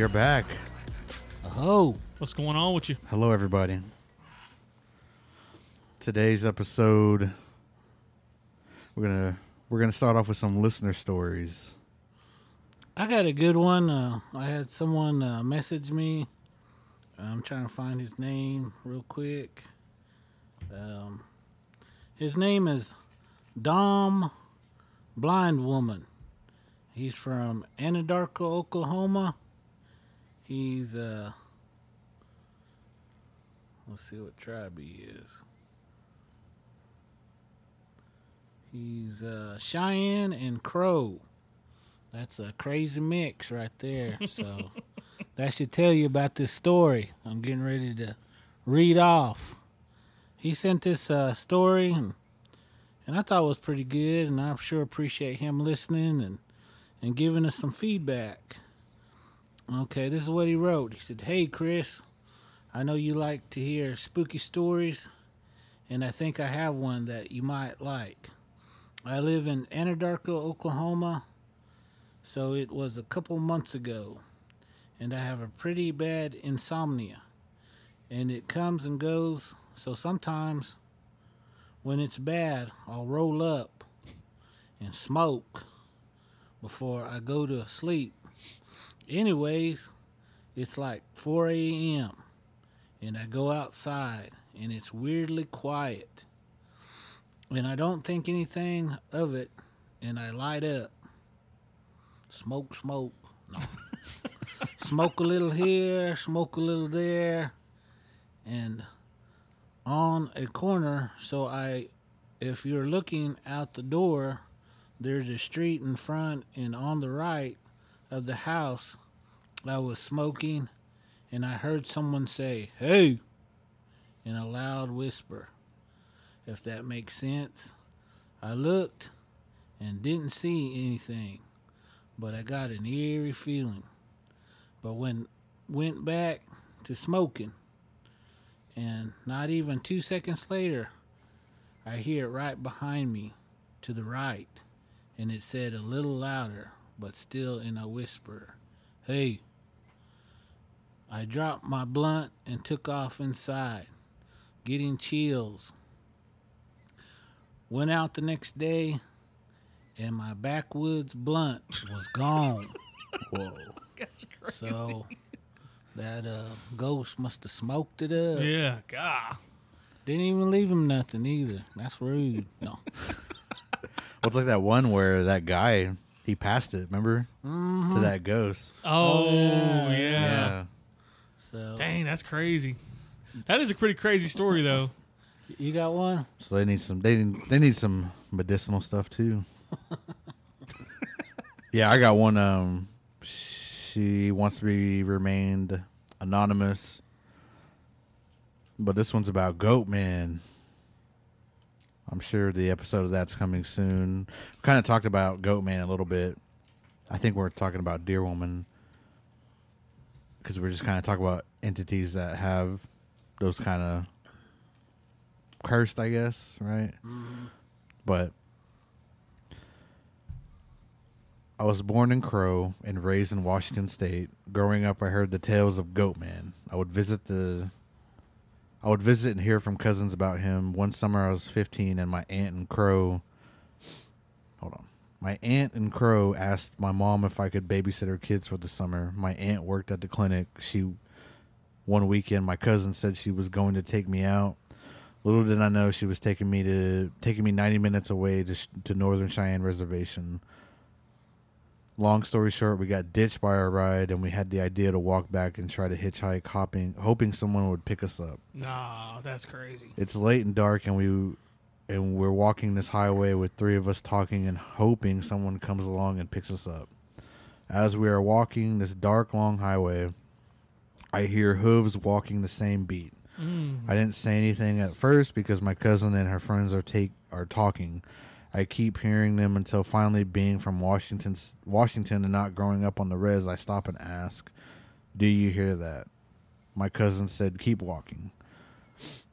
We are back. Oh, What's going on with you? Hello, everybody. Today's episode, we're gonna we're gonna start off with some listener stories. I got a good one. Uh, I had someone uh, message me. I'm trying to find his name real quick. Um, his name is Dom Blind Woman. He's from Anadarko, Oklahoma. He's uh, let's see what tribe he is. He's uh, Cheyenne and Crow. That's a crazy mix right there. So that should tell you about this story. I'm getting ready to read off. He sent this uh, story, and, and I thought it was pretty good, and I'm sure appreciate him listening and, and giving us some feedback. Okay, this is what he wrote. He said, Hey, Chris, I know you like to hear spooky stories, and I think I have one that you might like. I live in Anadarko, Oklahoma, so it was a couple months ago, and I have a pretty bad insomnia, and it comes and goes. So sometimes, when it's bad, I'll roll up and smoke before I go to sleep. Anyways, it's like 4 a.m., and I go outside, and it's weirdly quiet, and I don't think anything of it, and I light up smoke, smoke. No. smoke a little here, smoke a little there, and on a corner. So I, if you're looking out the door, there's a street in front, and on the right of the house, I was smoking, and I heard someone say, "Hey," in a loud whisper. If that makes sense. I looked and didn't see anything but I got an eerie feeling. But when went back to smoking, and not even two seconds later, I hear it right behind me to the right, and it said a little louder, but still in a whisper, Hey. I dropped my blunt and took off inside, getting chills. Went out the next day, and my backwoods blunt was gone. Whoa. So that uh, ghost must have smoked it up. Yeah, God. Didn't even leave him nothing either. That's rude. No. Well, it's like that one where that guy he passed it. Remember to that ghost. Oh, yeah. yeah. So Dang, that's crazy. That is a pretty crazy story, though. you got one? So they need some. They need, they need some medicinal stuff too. yeah, I got one. Um, she wants to be remained anonymous, but this one's about Goat Man. I'm sure the episode of that's coming soon. Kind of talked about Goat Man a little bit. I think we're talking about Deer Woman because we're just kind of talking about entities that have those kind of cursed, I guess, right? Mm-hmm. But I was born in Crow and raised in Washington State. Growing up, I heard the tales of Goatman. I would visit the I would visit and hear from cousins about him. One summer I was 15 and my aunt and Crow Hold on. My aunt and Crow asked my mom if I could babysit her kids for the summer. My aunt worked at the clinic. She one weekend my cousin said she was going to take me out. Little did I know she was taking me to taking me 90 minutes away to to Northern Cheyenne Reservation. Long story short, we got ditched by our ride and we had the idea to walk back and try to hitchhike hopping hoping someone would pick us up. Nah, that's crazy. It's late and dark and we and we're walking this highway with three of us talking and hoping someone comes along and picks us up. As we are walking this dark long highway, I hear hooves walking the same beat. Mm. I didn't say anything at first because my cousin and her friends are take are talking. I keep hearing them until finally, being from Washington, Washington, and not growing up on the res, I stop and ask, "Do you hear that?" My cousin said, "Keep walking."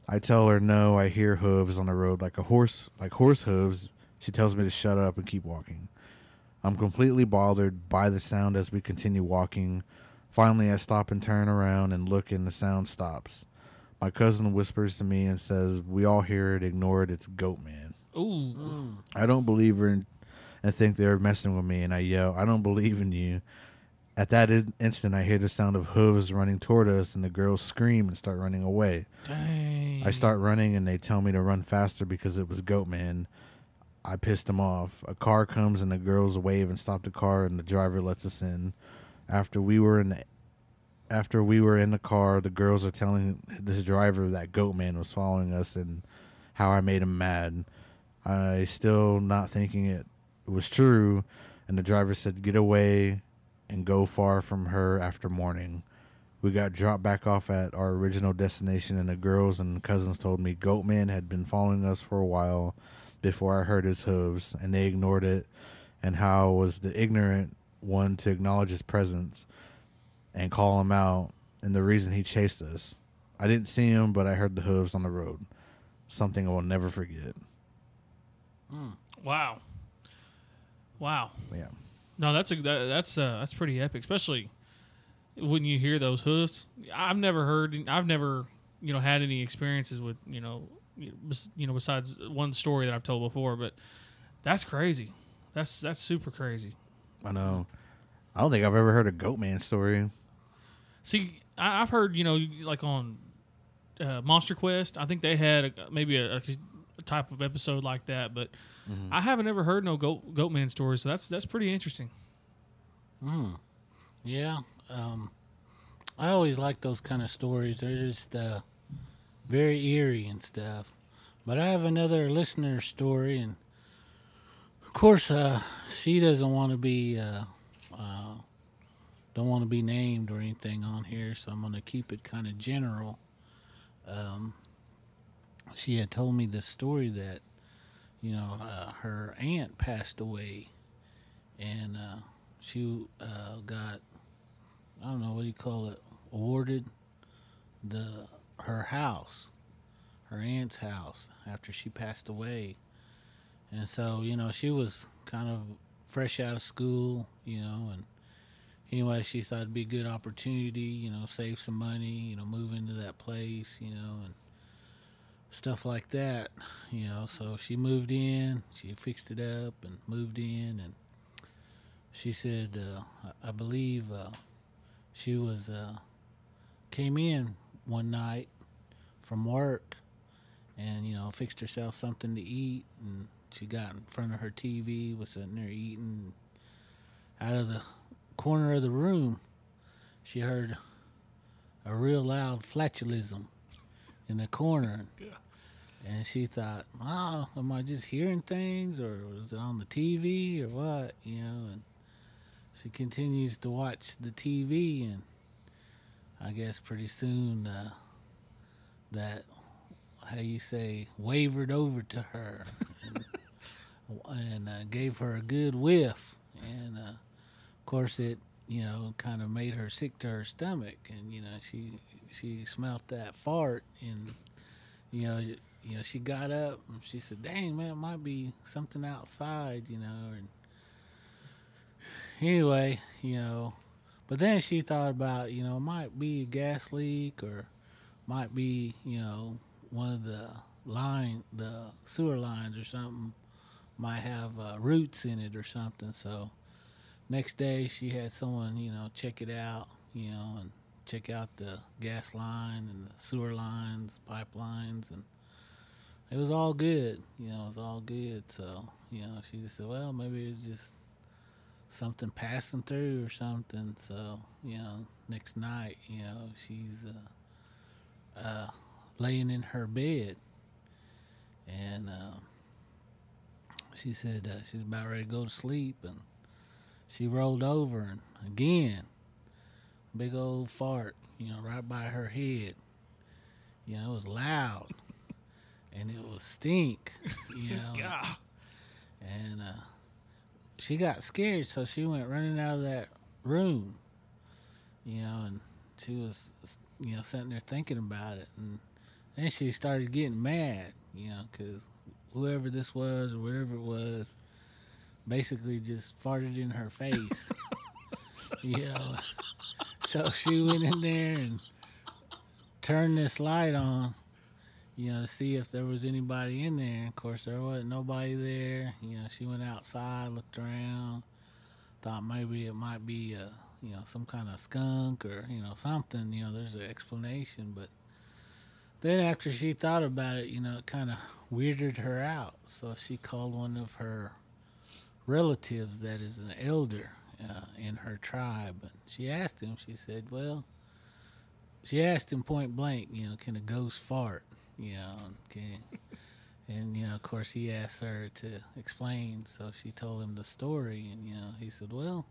I tell her no. I hear hooves on the road like a horse, like horse hooves. She tells me to shut up and keep walking. I'm completely bothered by the sound as we continue walking. Finally, I stop and turn around and look, and the sound stops. My cousin whispers to me and says, We all hear it, ignore it, it's Goat Ooh. I don't believe her and, and think they're messing with me, and I yell, I don't believe in you. At that in- instant, I hear the sound of hooves running toward us, and the girls scream and start running away. Dang. I start running, and they tell me to run faster because it was Goat Man. I pissed them off. A car comes, and the girls wave and stop the car, and the driver lets us in. After we were in the after we were in the car, the girls are telling this driver that Goat Man was following us and how I made him mad. I still not thinking it was true, and the driver said, "Get away and go far from her after morning." We got dropped back off at our original destination, and the girls and cousins told me Goatman had been following us for a while before I heard his hooves, and they ignored it, and how was the ignorant one to acknowledge his presence and call him out, and the reason he chased us. I didn't see him, but I heard the hooves on the road. Something I will never forget. Wow. Wow. Yeah. No, that's a that, that's uh, that's pretty epic, especially when you hear those hoofs. I've never heard. I've never you know had any experiences with you know you know, bes- you know besides one story that I've told before, but that's crazy. That's that's super crazy. I know. I don't think I've ever heard a goat man story. See, I, I've heard you know like on uh, Monster Quest. I think they had a, maybe a, a type of episode like that, but I haven't ever heard no goat Goatman story, So that's that's pretty interesting. Yeah. Um, I always like those kind of stories. They're just uh, very eerie and stuff. But I have another listener story, and of course, uh, she doesn't want to be uh, uh, don't want to be named or anything on here, so I'm going to keep it kind of general. Um, she had told me this story that you know uh, her aunt passed away, and uh, she uh, got I don't know what do you call it awarded the her house, her aunt's house after she passed away, and so you know she was kind of fresh out of school, you know, and anyway she thought it'd be a good opportunity, you know, save some money, you know, move into that place, you know, and stuff like that, you know. So she moved in, she fixed it up and moved in, and she said, uh, I believe uh, she was uh, came in one night from work, and you know fixed herself something to eat, and she got in front of her TV, was sitting there eating. Out of the corner of the room, she heard a real loud flatulism in the corner. And she thought, "Wow, am I just hearing things, or was it on the TV, or what?" You know. And she continues to watch the TV, and I guess pretty soon uh, that how you say wavered over to her, and, and uh, gave her a good whiff, and uh, of course it you know kind of made her sick to her stomach, and you know she she smelt that fart, and you know you know she got up and she said, "Dang man, it might be something outside," you know, and anyway, you know, but then she thought about, you know, it might be a gas leak or might be, you know, one of the line, the sewer lines or something might have uh, roots in it or something. So next day she had someone, you know, check it out, you know, and check out the gas line and the sewer lines, pipelines, and it was all good. You know, it was all good. So, you know, she just said, well, maybe it's just something passing through or something. So, you know, next night, you know, she's uh, uh, laying in her bed. And uh, she said uh, she's about ready to go to sleep. And she rolled over and again, big old fart, you know, right by her head. You know, it was loud and it was stink, you know. God. And uh, she got scared, so she went running out of that room. You know, and she was, you know, sitting there thinking about it, and then she started getting mad. You know, because whoever this was or whatever it was, basically just farted in her face. know. So she went in there and turned this light on, you know, to see if there was anybody in there. Of course, there wasn't nobody there. You know, she went outside, looked around, thought maybe it might be a, you know, some kind of skunk or you know something. You know, there's an explanation, but then after she thought about it, you know, it kind of weirded her out. So she called one of her relatives that is an elder uh, in her tribe. And she asked him, she said, well, she asked him point blank, you know, can a ghost fart? You know, can, and, you know, of course he asked her to explain. So she told him the story. And, you know, he said, well,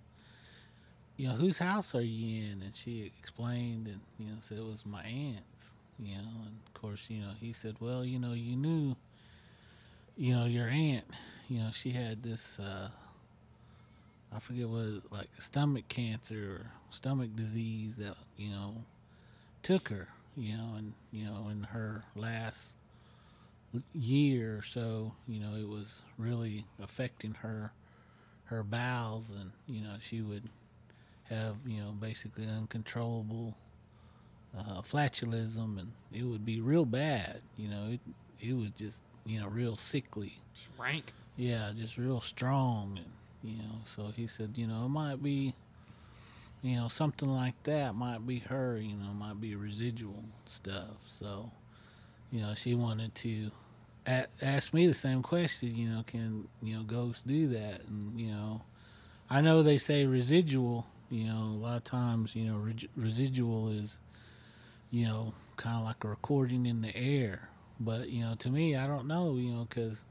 you know, whose house are you in? And she explained and, you know, said it was my aunt's, you know, and of course, you know, he said, well, you know, you knew, you know, your aunt, you know, she had this, uh, I forget what, like stomach cancer or stomach disease that, you know, took her, you know, and, you know, in her last year or so, you know, it was really affecting her, her bowels and, you know, she would have, you know, basically uncontrollable uh, flatulism and it would be real bad, you know, it, it was just, you know, real sickly. Rank. Yeah, just real strong, and you know. So he said, you know, it might be, you know, something like that might be her. You know, might be residual stuff. So, you know, she wanted to ask me the same question. You know, can you know ghosts do that? And you know, I know they say residual. You know, a lot of times, you know, reg- residual is, you know, kind of like a recording in the air. But you know, to me, I don't know. You know, because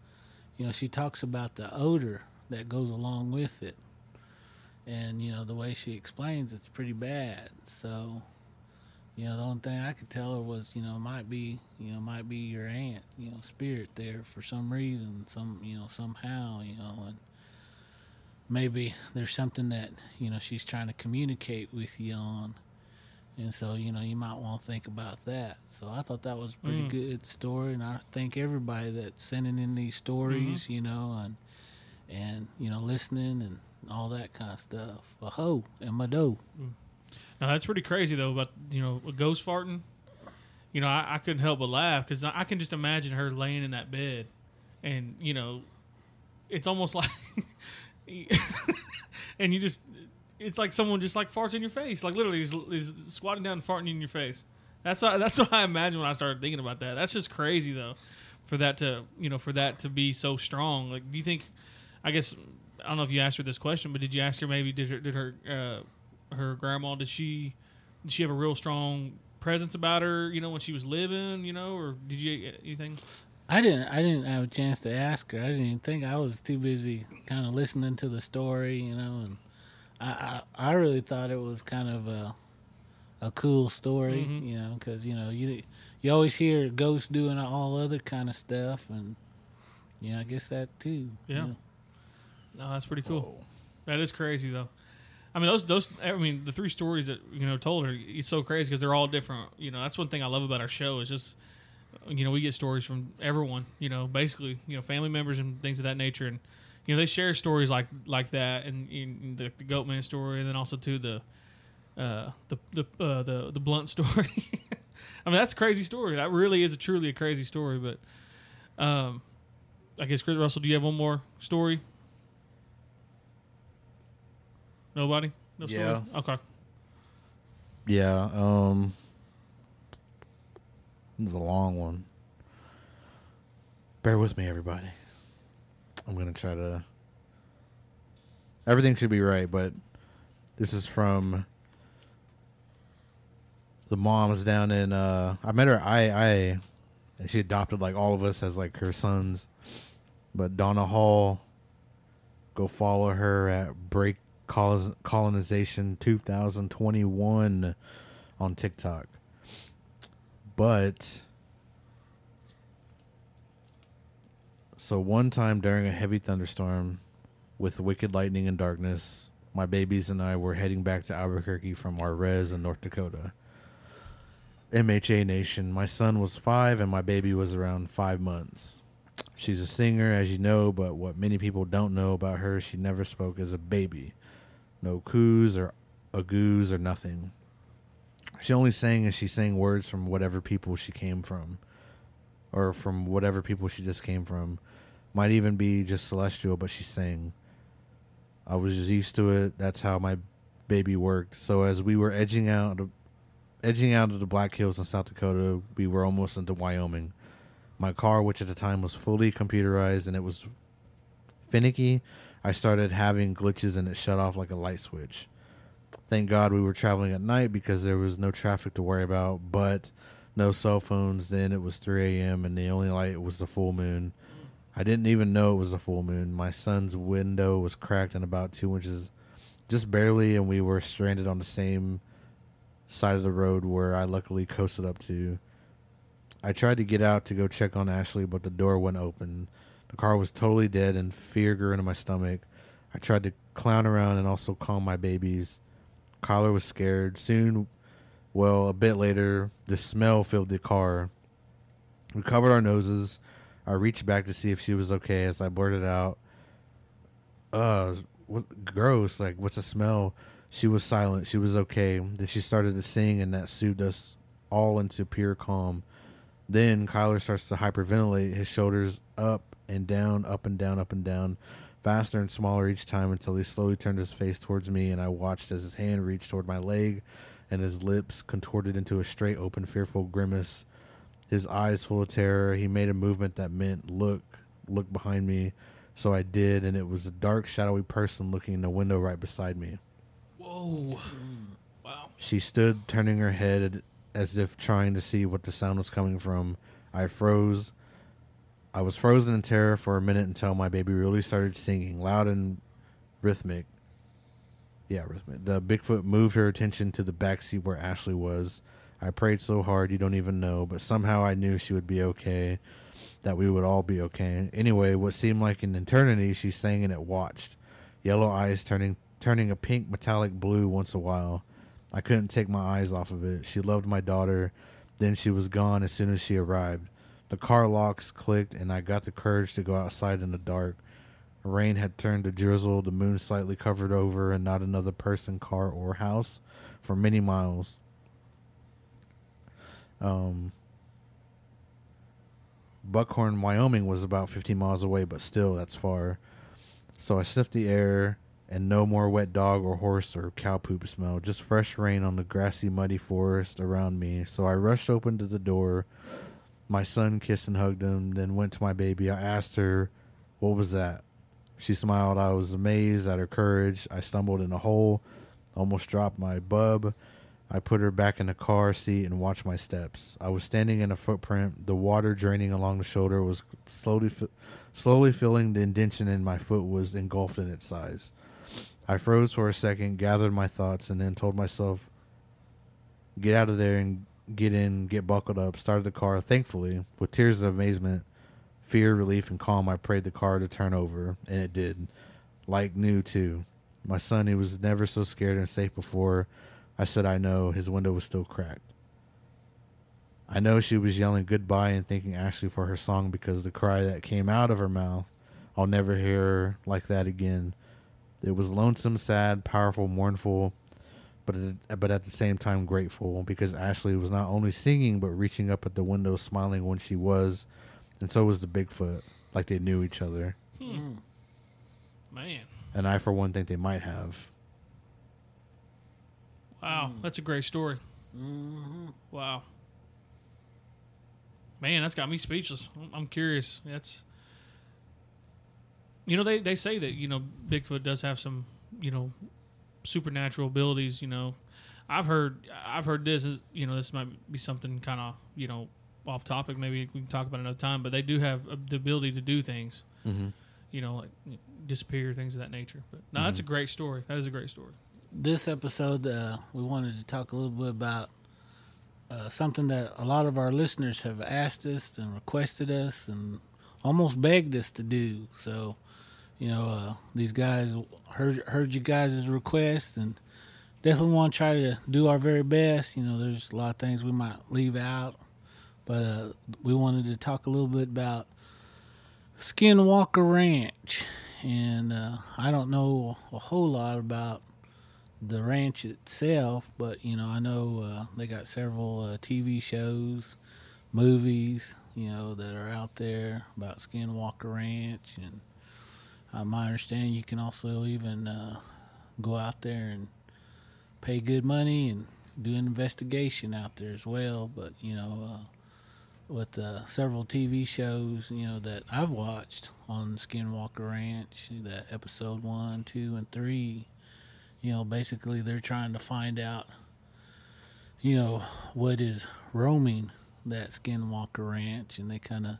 you know, she talks about the odor that goes along with it. And, you know, the way she explains it's pretty bad. So, you know, the only thing I could tell her was, you know, might be, you know, might be your aunt, you know, spirit there for some reason, some, you know, somehow, you know, and maybe there's something that, you know, she's trying to communicate with you on. And so, you know, you might want to think about that. So I thought that was a pretty Mm. good story. And I thank everybody that's sending in these stories, you know, and, and, you know, listening and all that kind of stuff. A ho and my dough. Mm. Now that's pretty crazy though. About you know a ghost farting. You know, I, I couldn't help but laugh because I, I can just imagine her laying in that bed, and you know, it's almost like, and you just, it's like someone just like farts in your face, like literally is, is squatting down and farting in your face. That's what, that's what I imagine when I started thinking about that. That's just crazy though, for that to you know for that to be so strong. Like, do you think? I guess I don't know if you asked her this question, but did you ask her maybe did her did her uh, her grandma did she did she have a real strong presence about her? You know when she was living, you know, or did you anything? I didn't. I didn't have a chance to ask her. I didn't even think. I was too busy, kind of listening to the story, you know. And I, I, I really thought it was kind of a, a cool story, Mhm. you know, because you know you, you always hear ghosts doing all other kind of stuff, and you know, I guess that too. you Yeah. know. No, that's pretty cool. Whoa. That is crazy though. I mean, those those. I mean, the three stories that you know told her. It's so crazy because they're all different. You know, that's one thing I love about our show is just, you know, we get stories from everyone. You know, basically, you know, family members and things of that nature, and you know, they share stories like like that, and, and the, the Goatman story, and then also too the, uh, the the uh, the the blunt story. I mean, that's a crazy story. That really is a truly a crazy story. But, um, I guess Chris Russell, do you have one more story? Nobody? No story? Yeah. Okay. Yeah, um This is a long one. Bear with me everybody. I'm going to try to Everything should be right, but this is from the mom's down in uh I met her I I and she adopted like all of us as like her sons. But Donna Hall go follow her at Break Colonization 2021 on TikTok. But so one time during a heavy thunderstorm with wicked lightning and darkness, my babies and I were heading back to Albuquerque from our res in North Dakota. MHA Nation. My son was five and my baby was around five months. She's a singer, as you know, but what many people don't know about her, she never spoke as a baby. No coos or a goose, or nothing. She only sang as she sang words from whatever people she came from, or from whatever people she just came from. Might even be just celestial, but she sang. I was just used to it. That's how my baby worked. So as we were edging out, edging out of the Black Hills in South Dakota, we were almost into Wyoming. My car, which at the time was fully computerized and it was finicky, I started having glitches and it shut off like a light switch. Thank God we were traveling at night because there was no traffic to worry about, but no cell phones. Then it was 3 a.m. and the only light was the full moon. I didn't even know it was a full moon. My son's window was cracked in about two inches, just barely, and we were stranded on the same side of the road where I luckily coasted up to. I tried to get out to go check on Ashley, but the door wouldn't open. The car was totally dead, and fear grew into my stomach. I tried to clown around and also calm my babies. Kyler was scared. Soon, well, a bit later, the smell filled the car. We covered our noses. I reached back to see if she was okay as I blurted out, uh, what, gross, like, what's the smell? She was silent. She was okay. Then she started to sing, and that soothed us all into pure calm. Then Kyler starts to hyperventilate, his shoulders up and down, up and down, up and down, faster and smaller each time until he slowly turned his face towards me, and I watched as his hand reached toward my leg and his lips contorted into a straight, open, fearful grimace his eyes full of terror. He made a movement that meant look, look behind me. So I did, and it was a dark, shadowy person looking in the window right beside me. Whoa. Wow. She stood, turning her head as if trying to see what the sound was coming from. I froze. I was frozen in terror for a minute until my baby really started singing, loud and rhythmic. Yeah, rhythmic. The Bigfoot moved her attention to the back seat where Ashley was. I prayed so hard you don't even know, but somehow I knew she would be okay, that we would all be okay. Anyway, what seemed like an eternity, she sang and it watched, yellow eyes turning turning a pink metallic blue once a while. I couldn't take my eyes off of it. She loved my daughter, then she was gone as soon as she arrived. The car locks clicked and I got the courage to go outside in the dark. Rain had turned to drizzle, the moon slightly covered over, and not another person, car, or house for many miles. Um, Buckhorn, Wyoming was about 15 miles away, but still, that's far. So I sniffed the air, and no more wet dog or horse or cow poop smell, just fresh rain on the grassy, muddy forest around me. So I rushed open to the door. My son kissed and hugged him, then went to my baby. I asked her, What was that? She smiled. I was amazed at her courage. I stumbled in a hole, almost dropped my bub. I put her back in the car seat and watched my steps. I was standing in a footprint. The water draining along the shoulder was slowly, slowly filling the indention in my foot was engulfed in its size. I froze for a second, gathered my thoughts, and then told myself, "Get out of there and get in, get buckled up." Started the car. Thankfully, with tears of amazement, fear, relief, and calm, I prayed the car to turn over, and it did. Like new too. My son, he was never so scared and safe before I said, I know. His window was still cracked. I know she was yelling goodbye and thanking Ashley for her song because the cry that came out of her mouth, I'll never hear her like that again. It was lonesome, sad, powerful, mournful, but but at the same time grateful because Ashley was not only singing but reaching up at the window, smiling when she was, and so was the Bigfoot, like they knew each other. Hmm. Man. And I, for one, think they might have. Wow, mm. that's a great story. Mm-hmm. Wow. Man, that's got me speechless. I'm curious. That's you know they they say that you know Bigfoot does have some you know supernatural abilities. You know, I've heard I've heard this is you know this might be something kind of you know off topic. Maybe we can talk about another time. But they do have the ability to do things. Mm-hmm. You know, like disappear things of that nature. But no, mm-hmm. that's a mm-hmm. great story. That is a great story this episode, uh, we wanted to talk a little bit about uh, something that a lot of our listeners have asked us and requested us and almost begged us to do. So, you know, uh, these guys heard heard you guys' request and definitely want to try to do our very best. You know, there's a lot of things we might leave out, but uh, we wanted to talk a little bit about Skinwalker Ranch. And uh, I don't know a whole lot about the ranch itself, but you know, I know uh, they got several uh, TV shows, movies, you know, that are out there about Skinwalker Ranch, and uh, my understanding, you can also even uh, go out there and pay good money and do an investigation out there as well. But you know, uh, with uh, several TV shows, you know that I've watched on Skinwalker Ranch, that episode one, two, and three. You know, basically they're trying to find out, you know, what is roaming that Skinwalker Ranch, and they kind of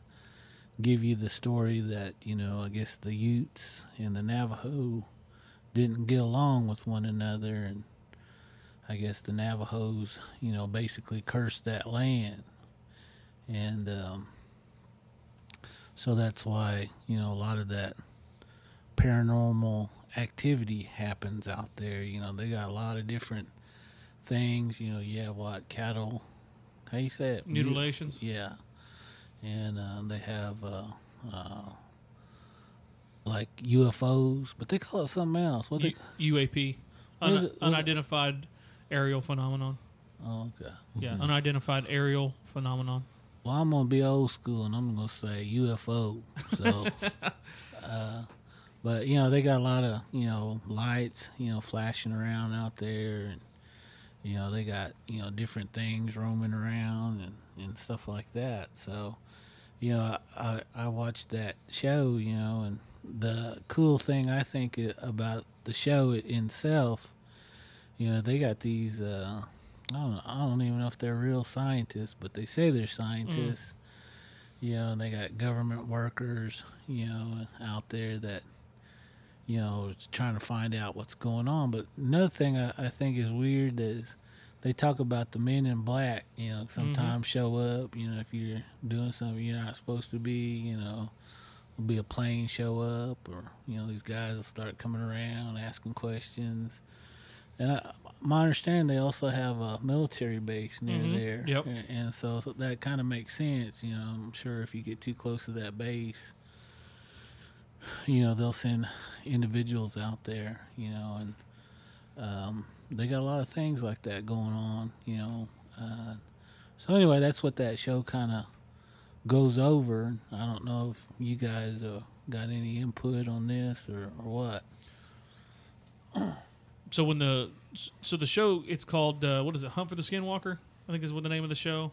give you the story that you know, I guess the Utes and the Navajo didn't get along with one another, and I guess the Navajos, you know, basically cursed that land, and um, so that's why you know a lot of that paranormal activity happens out there. You know, they got a lot of different things. You know, you have what cattle, how you say it, Mut- Mutilations. yeah, and uh, they have uh, uh, like UFOs, but they call it something else. What they? UAP. What Un- it- is it? unidentified aerial phenomenon. Oh, okay. Yeah, unidentified aerial phenomenon. Well, I'm gonna be old school, and I'm gonna say UFO. So, uh, but you know, they got a lot of you know lights, you know, flashing around out there, and you know, they got you know different things roaming around and and stuff like that. So, you know, I I, watched that show, you know, and the cool thing I think about the show itself, you know, they got these. Uh, I don't know, I don't even know if they're real scientists, but they say they're scientists. You know, and they got government workers, you know, out there that, you know, trying to find out what's going on. But another thing I, I think is weird is they talk about the men in black, you know, sometimes show up, you know, if you're doing something you're not supposed to be, you know, will be a plane show up or, you know, these guys will start coming around asking questions. And I, my understanding, they also have a military base near Mhm. there. Yep. And- And so, so that kind of makes sense. You know, I'm sure if you get too close to that base, you know, they'll send individuals out there, you know, and um, they got a lot of things like that going on, you know. Uh, so, anyway, that's what that show kind of goes over. I don't know if you guys uh, got any input on this or, or what. So when the so the show it's called uh, what is it Hunt for the Skinwalker I think is what the name of the show.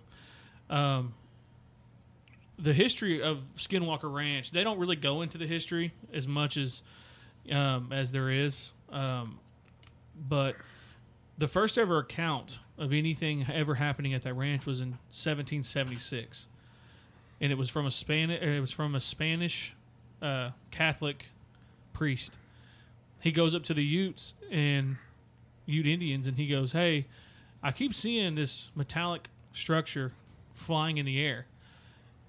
Um, the history of Skinwalker Ranch they don't really go into the history as much as um, as there is, um, but the first ever account of anything ever happening at that ranch was in 1776, and it was from a Spanish it was from a Spanish uh, Catholic priest he goes up to the Utes and Ute Indians and he goes, Hey, I keep seeing this metallic structure flying in the air.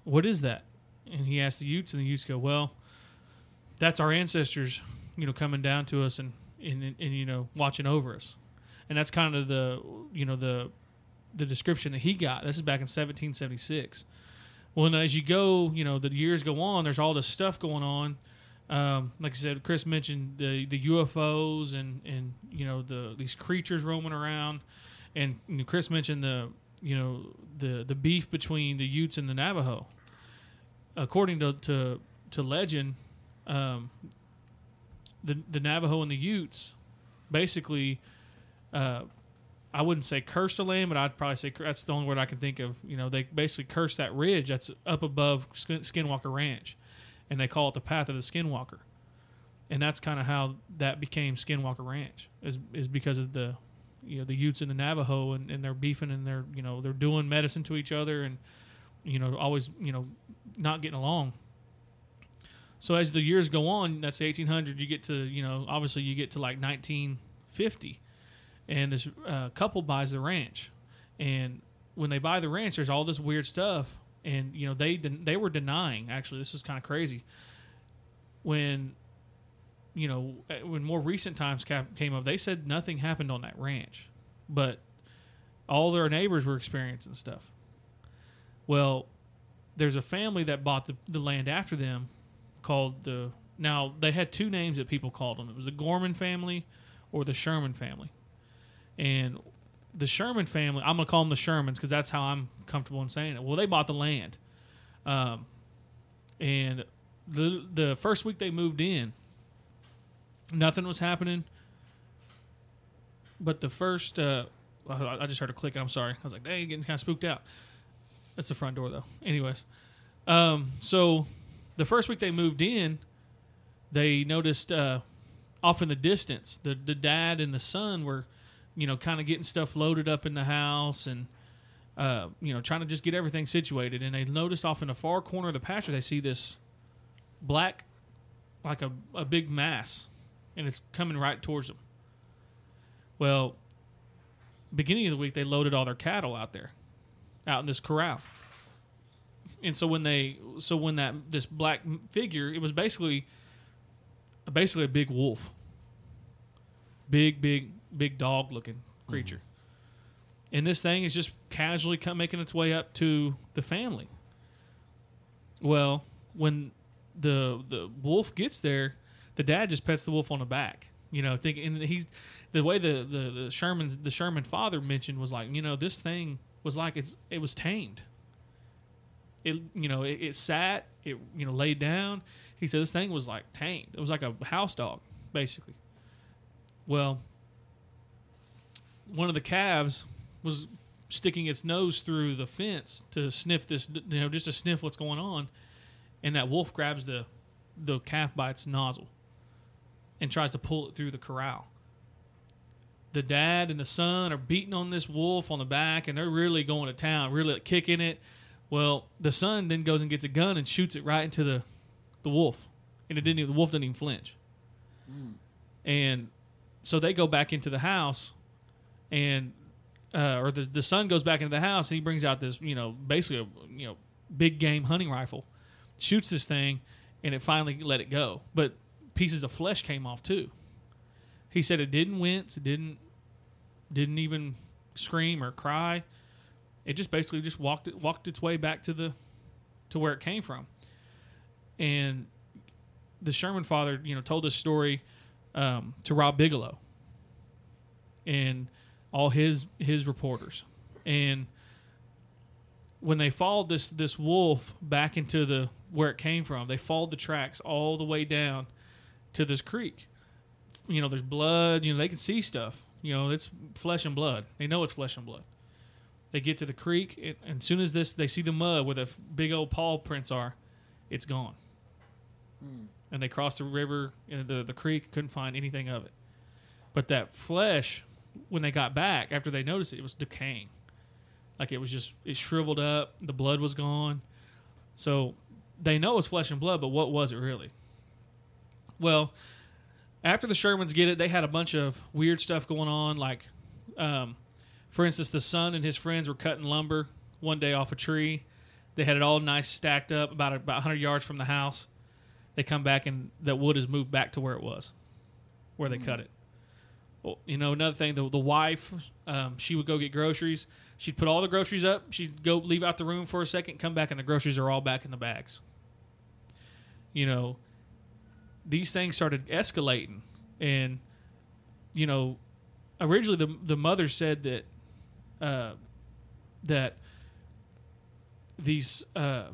What is that? And he asks the Utes, and the Utes go, Well, that's our ancestors, you know, coming down to us and, and, and, and you know, watching over us. And that's kind of the, you know, the, the description that he got. This is back in 1776. Well, and as you go, you know, the years go on, there's all this stuff going on um, like I said, Chris mentioned the the UFOs and and you know the these creatures roaming around, and you know, Chris mentioned the you know the the beef between the Utes and the Navajo. According to to, to legend, um, the the Navajo and the Utes basically. Uh, I wouldn't say curse the land, but I'd probably say that's the only word I can think of. You know, they basically curse that ridge that's up above Skinwalker Ranch and they call it the path of the skinwalker. And that's kind of how that became skinwalker ranch is, is because of the you know the utes and the navajo and, and they're beefing and they're you know they're doing medicine to each other and you know always you know not getting along. So as the years go on that's 1800 you get to you know obviously you get to like 1950 and this uh, couple buys the ranch. And when they buy the ranch there's all this weird stuff and you know they they were denying actually. This is kind of crazy. When you know uh, when more recent times cap- came up they said nothing happened on that ranch but all their neighbors were experiencing stuff. Well there's a family that bought the, the land after them called the now they had two names that people called them. It was the gorman family or the sherman family and the Sherman family. I'm gonna call them the Shermans because that's how I'm comfortable in saying it. Well, they bought the land, um, and the the first week they moved in, nothing was happening. But the first, uh, I just heard a click. I'm sorry. I was like, "Dang, getting kind of spooked out." That's the front door, though. Anyways, um, so the first week they moved in, they noticed uh, off in the distance the the dad and the son were, you know, kind of getting stuff loaded up in the house and. Uh, you know, trying to just get everything situated, and they noticed off in the far corner of the pasture they see this black, like a, a big mass, and it's coming right towards them. Well, beginning of the week they loaded all their cattle out there, out in this corral. And so when they, so when that this black figure, it was basically, basically a big wolf. Big, big, big dog looking creature. Mm-hmm. And this thing is just casually making its way up to the family. Well, when the the wolf gets there, the dad just pets the wolf on the back. You know, thinking and he's the way the the, the Sherman the Sherman father mentioned was like, you know, this thing was like it's it was tamed. It you know it, it sat it you know laid down. He said this thing was like tamed. It was like a house dog basically. Well, one of the calves was sticking its nose through the fence to sniff this, you know, just to sniff what's going on, and that wolf grabs the the calf by its nozzle and tries to pull it through the corral. The dad and the son are beating on this wolf on the back, and they're really going to town, really kicking it. Well, the son then goes and gets a gun and shoots it right into the the wolf, and it didn't. Even, the wolf didn't even flinch. Hmm. And so they go back into the house, and uh, or the the son goes back into the house and he brings out this you know basically a you know big game hunting rifle, shoots this thing, and it finally let it go. But pieces of flesh came off too. He said it didn't wince, it didn't didn't even scream or cry. It just basically just walked it walked its way back to the to where it came from. And the Sherman father, you know, told this story um, to Rob Bigelow and all his his reporters. And when they followed this this wolf back into the where it came from, they followed the tracks all the way down to this creek. You know, there's blood. You know, they can see stuff. You know, it's flesh and blood. They know it's flesh and blood. They get to the creek, and, and as soon as this, they see the mud where the f- big old paw prints are. It's gone. Hmm. And they crossed the river, and the the creek couldn't find anything of it. But that flesh, when they got back after they noticed it, it was decaying. Like it was just it shriveled up. The blood was gone. So they know it's flesh and blood, but what was it really? Well, after the Shermans get it, they had a bunch of weird stuff going on. Like, um, for instance, the son and his friends were cutting lumber one day off a tree. They had it all nice stacked up about about 100 yards from the house. They come back and that wood is moved back to where it was, where they cut it. You know, another thing, the, the wife, um, she would go get groceries. She'd put all the groceries up. She'd go leave out the room for a second, come back, and the groceries are all back in the bags. You know, these things started escalating, and you know, originally the the mother said that uh, that these uh,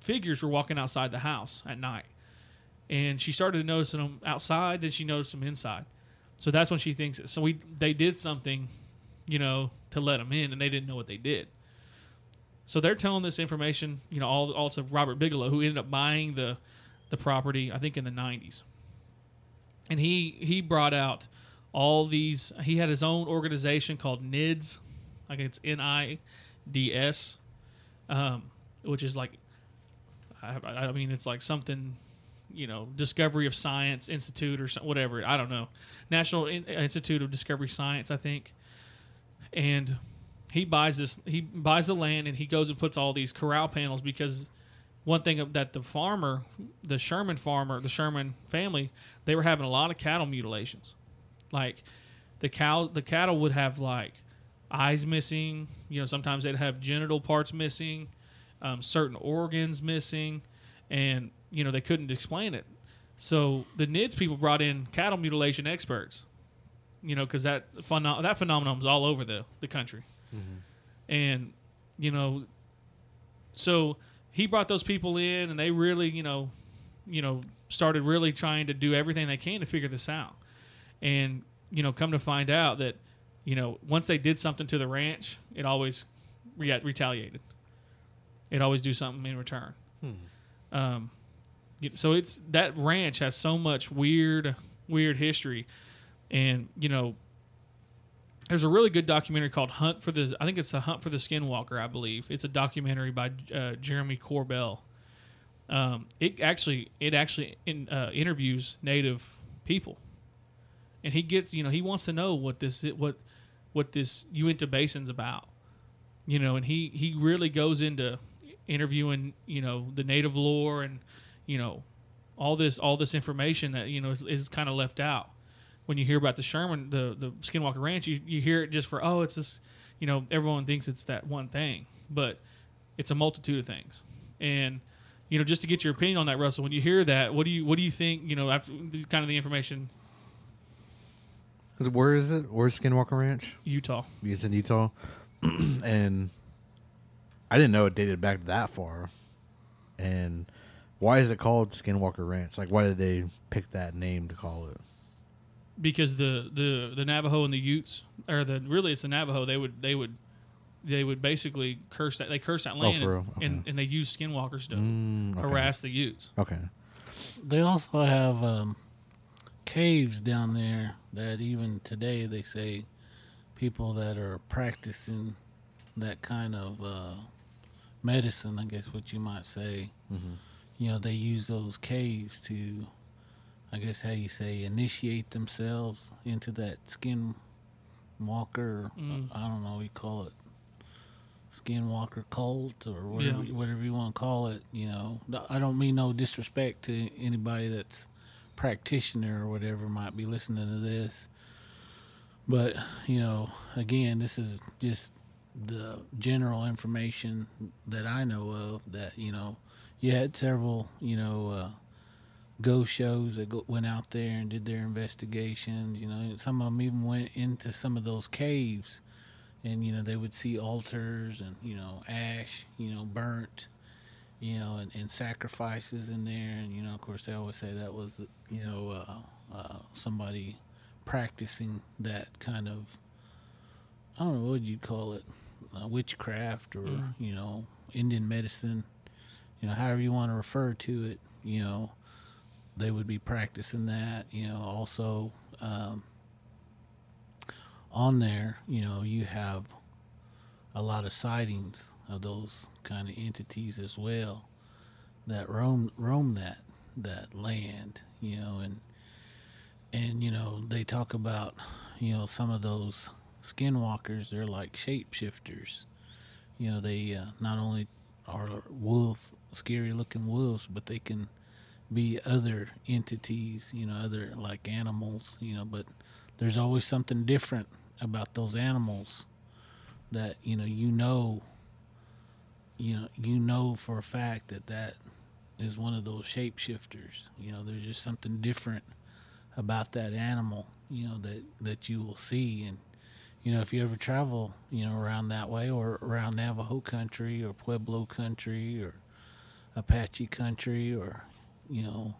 figures were walking outside the house at night, and she started noticing them outside. Then she noticed them inside. So that's when she thinks. So we they did something, you know, to let them in, and they didn't know what they did. So they're telling this information, you know, all, all to Robert Bigelow, who ended up buying the the property, I think in the '90s. And he he brought out all these. He had his own organization called NIDS, like it's N I D S, um, which is like, I, I mean, it's like something, you know, Discovery of Science Institute or some, whatever. I don't know, National In- Institute of Discovery Science, I think. And he buys this. He buys the land and he goes and puts all these corral panels because one thing that the farmer, the Sherman farmer, the Sherman family, they were having a lot of cattle mutilations. Like the cow, the cattle would have like eyes missing. You know, sometimes they'd have genital parts missing, um, certain organs missing, and you know they couldn't explain it. So the NIDS people brought in cattle mutilation experts you know, because that phenom- that phenomenon was all over the the country, and you know, so he brought those people in, and they really, you know, you know, started really trying to do everything they can to figure this out, and you know, come to find out that, you know, once they did something to the ranch, it always re- retaliated. It always do something in return. Um, y- so it's that ranch has so much weird, weird history, and you know, there's a really good documentary called Hunt for the. I think it's the Hunt for the Skinwalker. I believe it's a documentary by uh, Jeremy Corbell. Um, it actually it actually in, uh, interviews native people, and he gets you know he wants to know what this what what this Uinta Basin's about, you know, and he he really goes into interviewing you know the native lore and you know all this all this information that you know is, is kind of left out when you hear about the Sherman the the Skinwalker Ranch you, you hear it just for oh it's this you know everyone thinks it's that one thing but it's a multitude of things and you know just to get your opinion on that Russell when you hear that what do you what do you think you know after kind of the information Where is it? Where's Skinwalker Ranch? Utah It's in Utah, and I didn't know it dated back that far. And why is it called Skinwalker Ranch? Like, why did they pick that name to call it? because the the the Navajo and the Utes or the really it's the Navajo they would they would they would basically curse that they curse that land Oh, for and, real? and and they use skinwalkers to Mm, okay. harass the Utes. Okay. They also have um, caves down there that even today they say people that are practicing that kind of uh, medicine, I guess what you might say, you know, they use those caves to, I guess how you say, initiate themselves into that skin walker. Mm. I don't know, what you call it skinwalker cult or whatever, Yeah. whatever you want to call it. You know, I don't mean no disrespect to anybody that's practitioner or whatever might be listening to this, but you know, again, this is just the general information that I know of. That you know, you had several, you know. Uh, Go shows that go, went out there and did their investigations. You know, some of them even went into some of those caves and you know they would see altars and you know ash you know burnt you know and, and sacrifices in there and you know of course they always say that was you know uh, uh, somebody practicing that kind of i don't know what you'd call it uh, witchcraft or Mm. you know indian medicine you know however you want to refer to it you know they would be practicing that you know also um, on there, you know, you have a lot of sightings of those kind of entities as well that roam roam that that land, you know, and and you know they talk about you know some of those skinwalkers. They're like shapeshifters. You know, they uh, not only are wolf, scary looking wolves, but they can be other entities. You know, other like animals. You know, but there's always something different about those animals that you know you know you know you know for a fact that that is one of those shapeshifters you know there's just something different about that animal you know that that you will see and you know if you ever travel you know around that way or around Navajo country or Pueblo country or Apache country or you know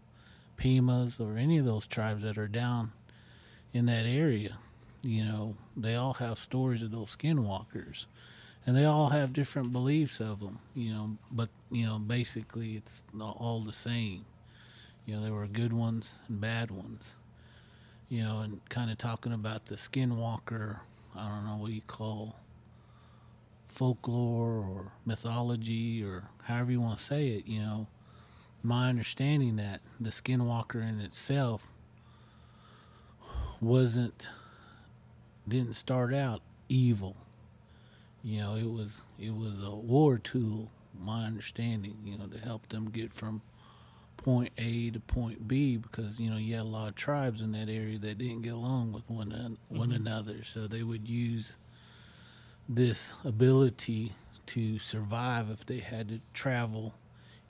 Pimas or any of those tribes that are down in that area you know they all have stories of those skinwalkers. And they all have different beliefs of them you know but you know basically it's all the same. You know there were good ones and bad ones. You know and kind of talking about the skinwalker i don't know what you call folklore or mythology or however you want to say it you know my understanding that the skinwalker in itself wasn't didn't start out evil. You know, it was it was a war tool, my understanding, you know, to help them get from point A to point B because, you know, you had a lot of tribes in that area that didn't get along with one an- one mm-hmm. another. So they would use this ability to survive if they had to travel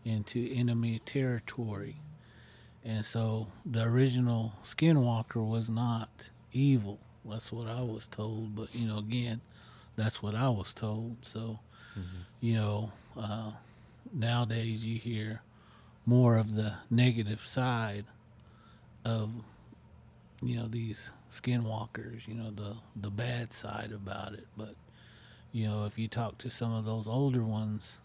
into enemy territory. And so the original Skinwalker was not evil. that's what I was told. But you know, again, that's what I was told. So, you know, uh, nowadays you hear more of the negative side of you know these skinwalkers. You know the the bad side about it. But you know, if you talk to some of those older ones,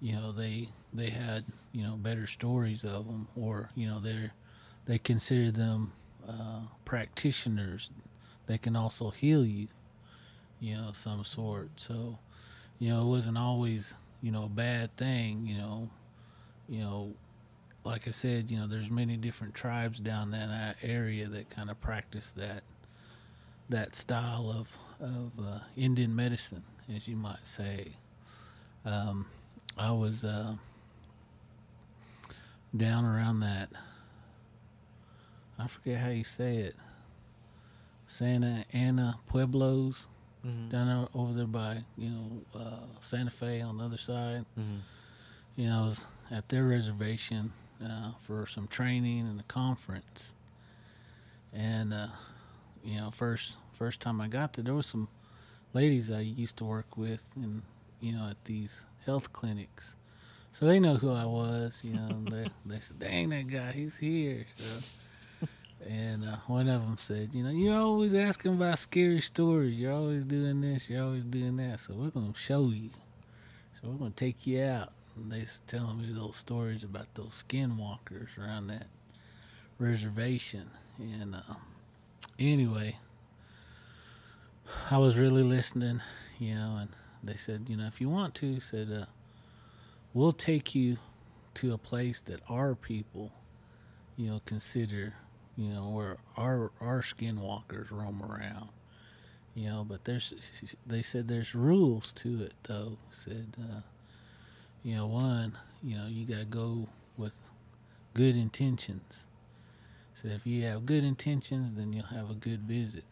you know they they had you know better stories of them, or you know they're they consider them uh, practitioners. They can also heal you, you know, some sort. So, you know, it wasn't always you know a bad thing. You know, you know, like I said, you know, there's many different tribes down in that area that kind of practice that that style of of uh, Indian medicine, as you might say. Um, I was uh, down around that. I forget how you say it. Santa Ana Pueblos, Mm-hmm. down there, over there by you know uh, Santa Fe on the other side. Mm-hmm. You know, I was at their reservation uh, for some training and a conference, and uh, you know, first first time I got there, there was some ladies I used to work with, and you know, at these health clinics. So they know who I was, you know. they they said, "Dang, that guy, he's here." So, and uh, one of them said, "You know, you're always asking about scary stories. You're always doing this. You're always doing that. So we're gonna show you. So we're gonna take you out." And they was telling me those stories about those skinwalkers around that reservation. And uh, anyway, I was really listening, you know, and they said, you know, if you want to, said, uh, we'll take you to a place that our people, you know, consider, you know, where our our skinwalkers roam around, you know. But there's, they said there's rules to it though. Said, uh, you know, one, you know, you gotta go with good intentions. So if you have good intentions, then you'll have a good visit.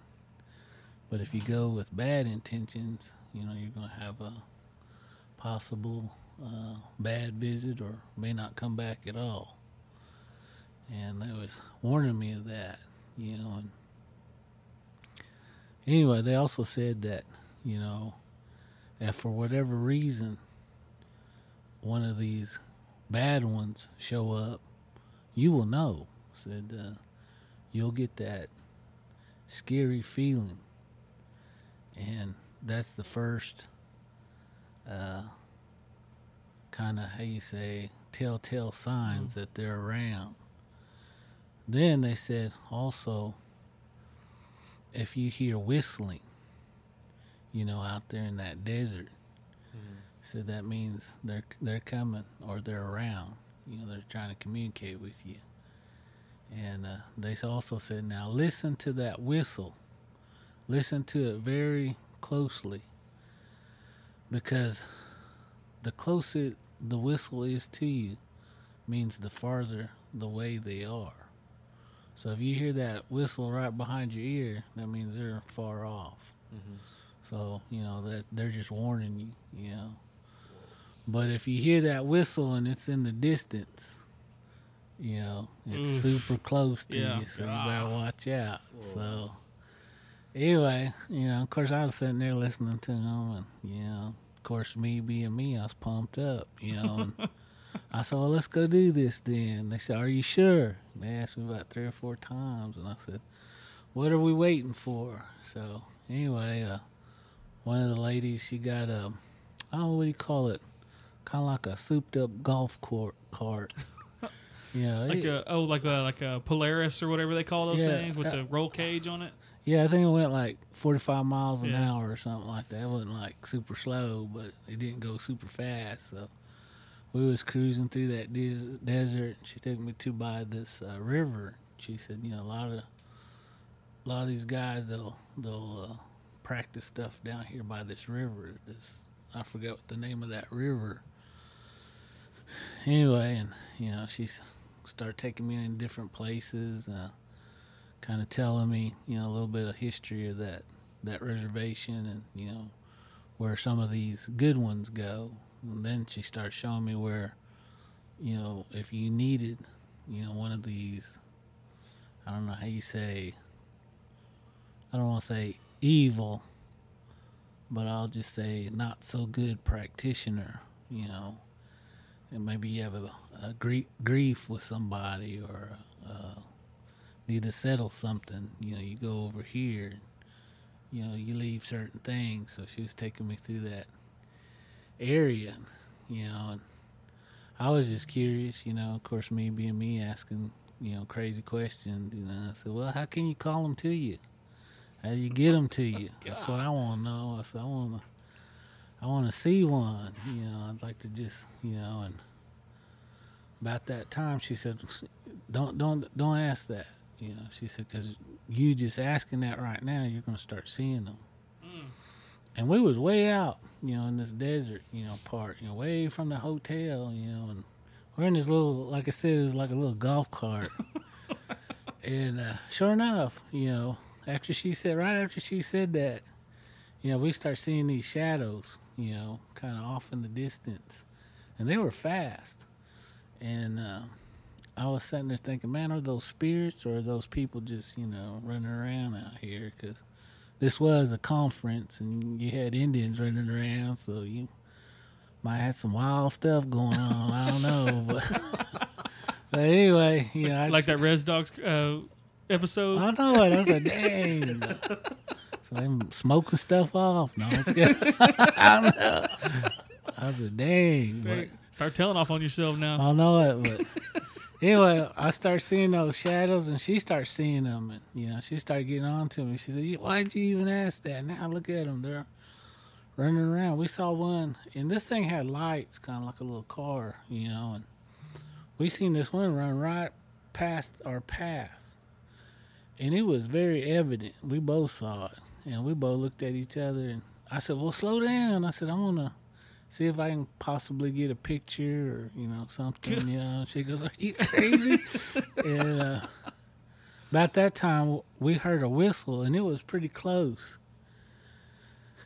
But if you go with bad intentions, you know, you're going to have a possible uh, bad visit or may not come back at all. And they was warning me of that, you know. And anyway, they also said that, you know, if for whatever reason one of these bad ones show up, you will know. Said uh, you'll get that scary feeling, and that's the first uh, kind of how you say telltale signs that they're around. Then they said also, if you hear whistling, you know, out there in that desert, said that means they're they're coming or they're around. You know, they're trying to communicate with you. And uh, they also said, now listen to that whistle. Listen to it very closely. Because the closer the whistle is to you, means the farther the way they are. So if you hear that whistle right behind your ear, that means they're far off. So you know that they're just warning you. You know. But if you hear that whistle and it's in the distance, you know, it's Oof. super close to Yeah. you, so you better Ah. watch out. So anyway, you know, of course I was sitting there listening to them, and you know, of course me being me, I was pumped up, you know. And I said, "Well, let's go do this then." They said, "Are you sure?" They asked me about three or four times, and I said, "What are we waiting for?" So anyway, uh, one of the ladies, she got a, I don't know what do you call it, kind of like a souped up golf court cart. Know, Like it- a oh, like a like a Polaris or whatever they call those Yeah, things with uh, the roll cage on it. Yeah, I think it went like 45 miles an Yeah. hour or something like that. It wasn't like super slow, but it didn't go super fast. So we was cruising through that des- desert. She took me to by this uh, river. She said, you know, a lot of a lot of these guys they'll they'll uh, practice stuff down here by this river. This I forget what the name of that river. Anyway, and you know, she s- started taking me in different places. Uh, kind of telling me, you know, a little bit of history of that that reservation and you know where some of these good ones go. And then she started showing me where, you know, if you needed, you know, one of these, I don't know how you say. I don't want to say evil, but I'll just say not so good practitioner. You know, and maybe you have a, a grief grief with somebody or uh, need to settle something. You know, you go over here. You know, you leave certain things. So she was taking me through that area. You know, and I was just curious. You know, of course, me being me, asking you know crazy questions. You know, I said, well, how can you call them to you? How do you get them to you? That's what I want to know. I said, I want to, I want to see one. You know, I'd like to just, you know, and about that time, she said, don't, don't, don't ask that. You know, she said, because you just asking that right now, you're gonna start seeing them. And we was way out, you know, in this desert, you know, part, you know, way from the hotel, you know, and we're in this little, like I said, it was like a little golf cart. and uh, sure enough, you know, after she said, right after she said that, you know, we start seeing these shadows, you know, kind of off in the distance, and they were fast. And uh, I was sitting there thinking, man, are those spirits or are those people just, you know, running around out here? Because this was a conference and you had Indians running around, so you might have some wild stuff going on. I don't know, but, but anyway, you know, I'd like that Res Dogs uh, episode. I know it. I was like, dang. So they smoking stuff off. No, it's good. I don't know. I was like, dang. But Start telling off on yourself now. I know it. But anyway, I start seeing those shadows, and she starts seeing them, and you know, she started getting on to me. She said, "Why'd you even ask that?" Now look at them; they're running around. We saw one, and this thing had lights, kind of like a little car, you know, and we seen this one run right past our path, and it was very evident. We both saw it, and we both looked at each other, and I said, "Well, slow down." I said, "I want to." See if I can possibly get a picture or you know something. You know, she goes, "Are you crazy?" and uh, about that time, we heard a whistle, and it was pretty close.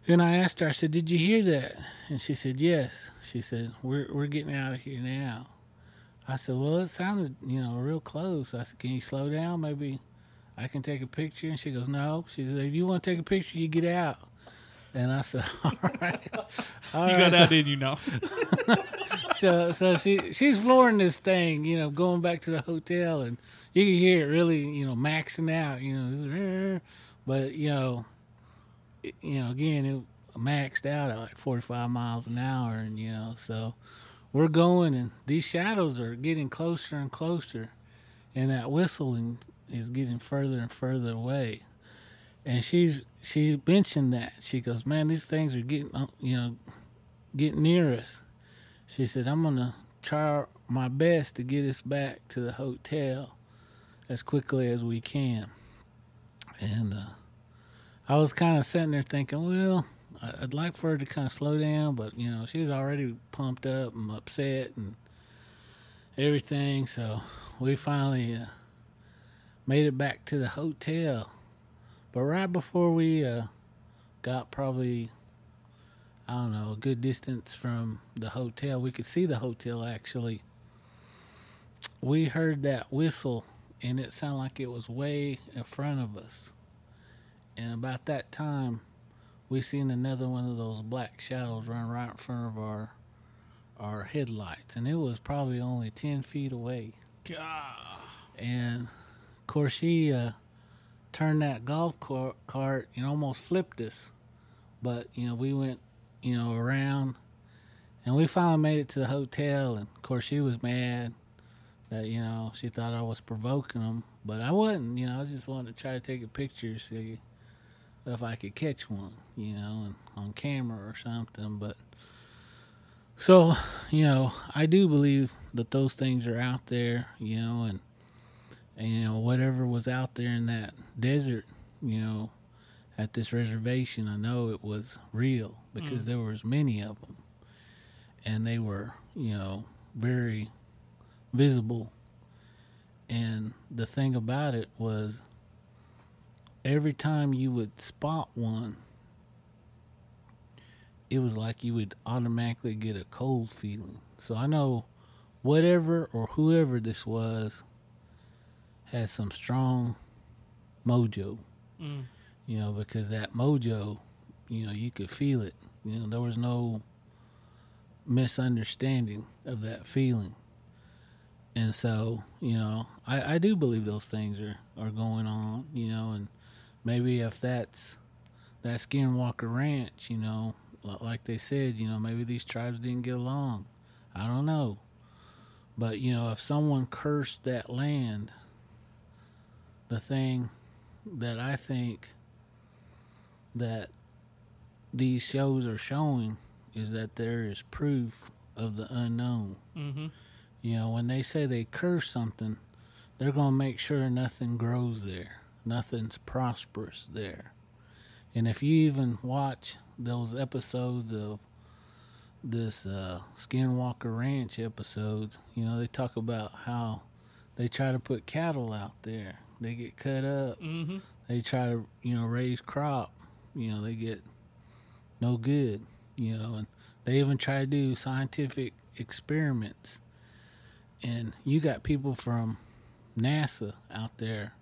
And I asked her, I said, "Did you hear that?" And she said, "Yes." She said, "We're we're getting out of here now." I said, "Well, it sounded you know real close." I said, "Can you slow down? Maybe I can take a picture." And she goes, "No." She said, "If you want to take a picture, you get out." And I said, "All right." All you right." got So- that in you now. so so she she's flooring this thing, you know, going back to the hotel, and you can hear it really, you know, maxing out, you know, but you know, it, you know, again, it maxed out at like forty five miles an hour, and you know, so we're going, and these shadows are getting closer and closer, and that whistling is getting further and further away. And she's she mentioned that she goes, man, these things are getting, uh, you know, getting near us. She said, I'm to try my best to get us back to the hotel as quickly as we can. And uh, I was kind of sitting there thinking, well, I'd like for her to kind of slow down, but, you know, she's already pumped up and upset and everything. So we finally uh, made it back to the hotel. But right before we uh, got probably I don't know, a good distance from the hotel. We could see the hotel actually. We heard that whistle and it sounded like it was way in front of us. And about that time, we seen another one of those black shadows run right in front of our our headlights, and it was probably only ten feet away. God. And course, she uh, turned that golf car- cart and almost flipped us. But you know, we went, you know, around, and we finally made it to the hotel. And of course, she was mad that you know she thought I was provoking them, but I wasn't. You know, I just wanted to try to take a picture, see if I could catch one, you know, and on camera or something. But so, you know, I do believe that those things are out there, you know, and and you know whatever was out there in that desert, you know, at this reservation, I know it was real because mm. there was many of them, and they were, you know, very visible. And the thing about it was, every time you would spot one, it was like you would automatically get a cold feeling. So I know whatever or whoever this was had some strong mojo. Mm. You know, because that mojo, you know, you could feel it. You know, there was no misunderstanding of that feeling. And so, you know, I, I do believe those things are, are going on, you know, and maybe if that's that Skinwalker Ranch, you know, like they said, you know, maybe these tribes didn't get along. I don't know. But, you know, if someone cursed that land, the thing that I think that these shows are showing is that there is proof of the unknown. Mm-hmm. You know, when they say they curse something, they're going to make sure nothing grows there, nothing's prosperous there. And if you even watch those episodes of this uh, Skinwalker Ranch episodes, you know, they talk about how they try to put cattle out there. They get cut up. Mm-hmm. They try to, you know, raise crop. You know, they get no good. You know, and they even try to do scientific experiments. And you got people from NASA out there,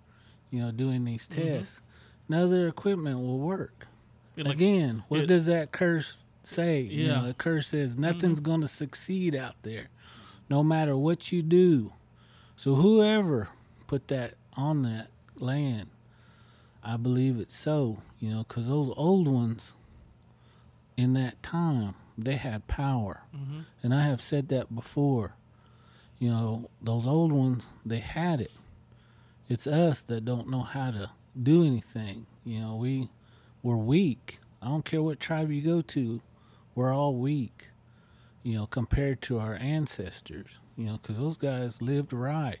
you know, doing these Mhm. tests. None of their equipment will work. Like, Again, what it- does that curse say? You Yeah. know, the curse says nothing's going to succeed out there, no matter what you do. So whoever put that on that land, I believe it's so. You know, because those old ones in that time they had power, Mhm. and I have said that before. You know, those old ones they had it. It's us that don't know how to do anything. You know, we we're weak. I don't care what tribe you go to, we're all weak. You know, compared to our ancestors. You know, because those guys lived right.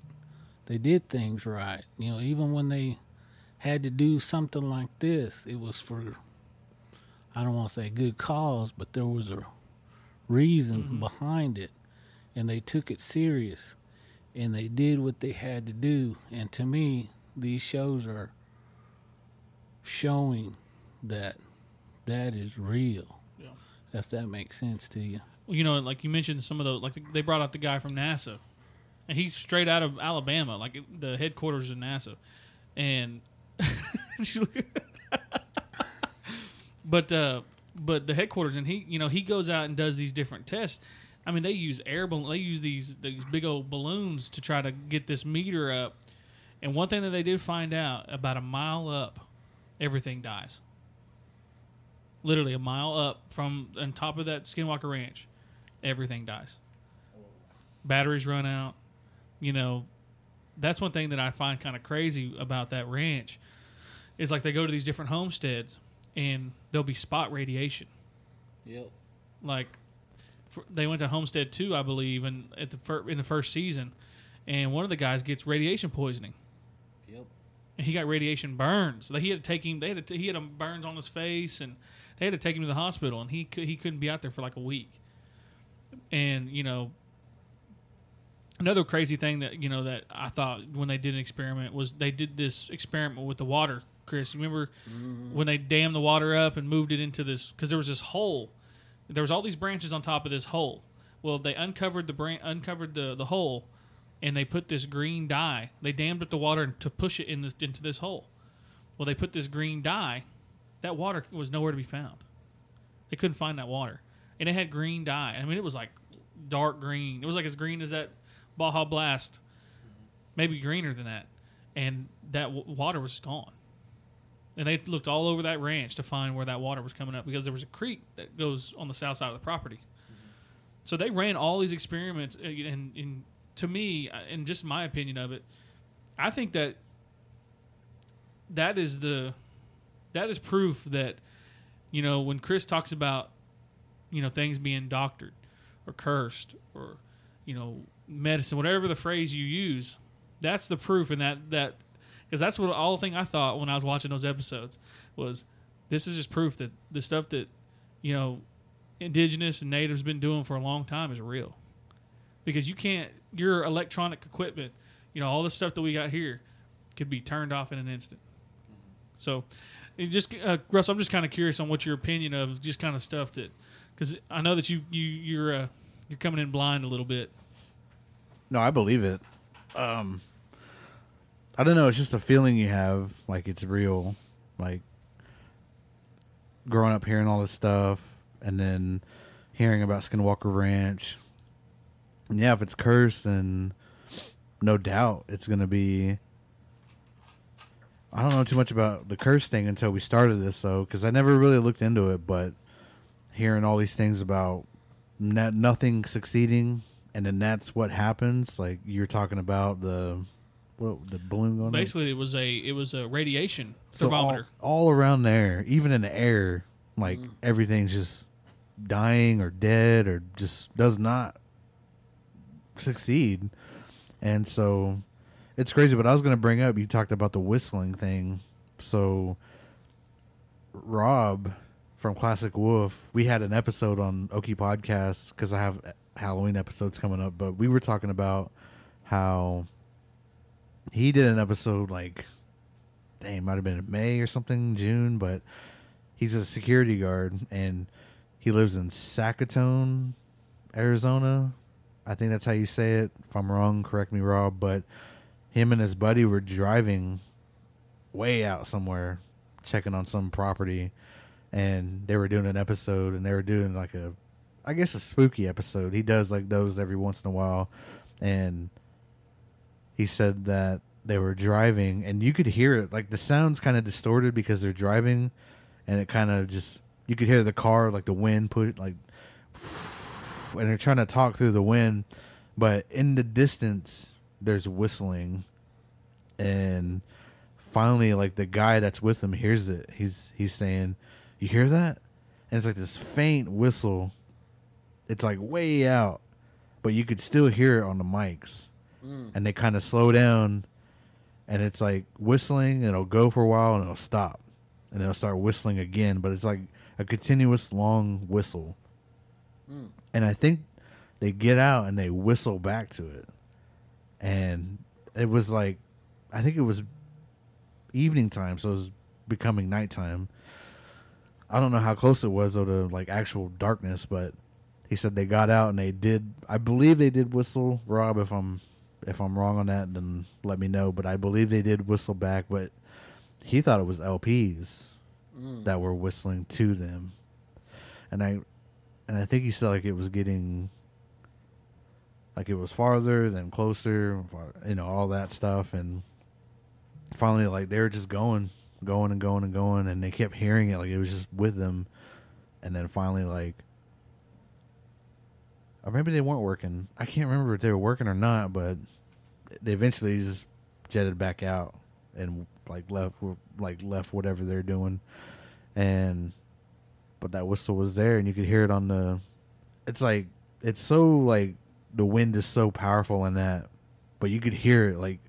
They did things right. You know, even when they had to do something like this, it was for I don't want to say good cause, but there was a reason Mhm. behind it, and they took it serious, and they did what they had to do. And to me, these shows are showing that that is real. Yeah. If that makes sense to you. Well, you know, like you mentioned, some of those, like they brought out the guy from NASA, and he's straight out of Alabama, like the headquarters of NASA, and but uh, but the headquarters, and he, you know, he goes out and does these different tests. I mean, they use air balloon, they use these these big old balloons to try to get this meter up. And one thing that they did find out about a mile up, everything dies. Literally a mile up from on top of that Skinwalker Ranch, everything dies. Batteries run out. You know, that's one thing that I find kind of crazy about that ranch. Is like they go to these different homesteads and there'll be spot radiation. Yep. Like for, they went to Homestead Two, I believe, and at the fir- in the first season, and one of the guys gets radiation poisoning Yep. and he got radiation burns. Like he had to take him. They had to, he had a burns on his face, and they had to take him to the hospital. And he could, he couldn't be out there for like a week. And you know, another crazy thing that you know that I thought when they did an experiment was they did this experiment with the water. Chris, remember mm-hmm. when they dammed the water up and moved it into this because there was this hole. There was all these branches on top of this hole. Well, they uncovered the bran- uncovered the the hole, and they put this green dye. They dammed up the water to push it in the, into this hole. Well, they put this green dye. That water was nowhere to be found. They couldn't find that water, and it had green dye. I mean, it was like dark green. It was like as green as that Baja Blast, maybe greener than that. And that w- water was gone. And they looked all over that ranch to find where that water was coming up because there was a creek that goes on the south side of the property. So they ran all these experiments, uh, and, and to me, uh, and just my opinion of it, I think that that is the that is proof that you know when Chris talks about you know things being doctored or cursed or you know medicine, whatever the phrase you use, that's the proof, and that that because that's what all the thing I thought when I was watching those episodes was this is just proof that the stuff that you know indigenous and natives been doing for a long time is real. Because you can't your electronic equipment you know all the stuff that we got here could be turned off in an instant. So just uh, russ i'm just kind of curious on what your opinion of just kind of stuff that because i know that you you you're uh, you're coming in blind a little bit No, I believe it. Um, I don't know. It's just a feeling you have, like it's real. Like growing up hearing all this stuff, and then hearing about Skinwalker Ranch. And yeah, if it's cursed, then no doubt it's gonna be. I don't know too much about the curse thing until we started this, though, because I never really looked into it. But hearing all these things about not, nothing succeeding, and then that's what happens. Like you're talking about the what the balloon going. up. Basically, it was a it was a radiation So thermometer. all around there, even in the air, like Mm. everything's just dying or dead or just does not succeed. And so it's crazy. But I was going to bring up, you talked about the whistling thing. So Rob from Classic Wolf, we had an episode on Okie Podcast because I have Halloween episodes coming up. But we were talking about how he did an episode like dang, might have been in May or something, June, but he's a security guard and he lives in Sacaton, Arizona. I think that's how you say it. If I'm wrong, correct me, Rob. But him and his buddy were driving way out somewhere, checking on some property, and they were doing an episode, and they were doing like a, I guess a spooky episode. He does like those every once in a while, and he said that they were driving and you could hear it. Like the sounds kind of distorted because they're driving and it kind of just you could hear the car like the wind put like and they're trying to talk through the wind but in the distance there's whistling. And finally like the guy that's with him hears it. He's he's saying you hear that? And it's like this faint whistle it's like way out but you could still hear it on the mics. Mm. And they kind of slow down and it's like whistling and it'll go for a while and it'll stop. And it'll start whistling again but it's like a continuous long whistle. Mm. And i think they get out and they whistle back to it. And it was like i think it was evening time so it was becoming nighttime. I don't know how close it was though to like actual darkness but he said they got out and they did i believe they did whistle rob if i'm if i'm wrong on that then let me know. But i believe they did whistle back but he thought it was lps mm. that were whistling to them. And i and i think he said like it was getting like it was farther then closer you know all that stuff. And finally like they were just going going and going and going and they kept hearing it like it was just with them. And then finally like or maybe they weren't working. I can't remember if they were working or not but they eventually just jetted back out and like left like left whatever they're doing. And but that whistle was there and you could hear it on the it's like it's so like the wind is so powerful in that but you could hear it like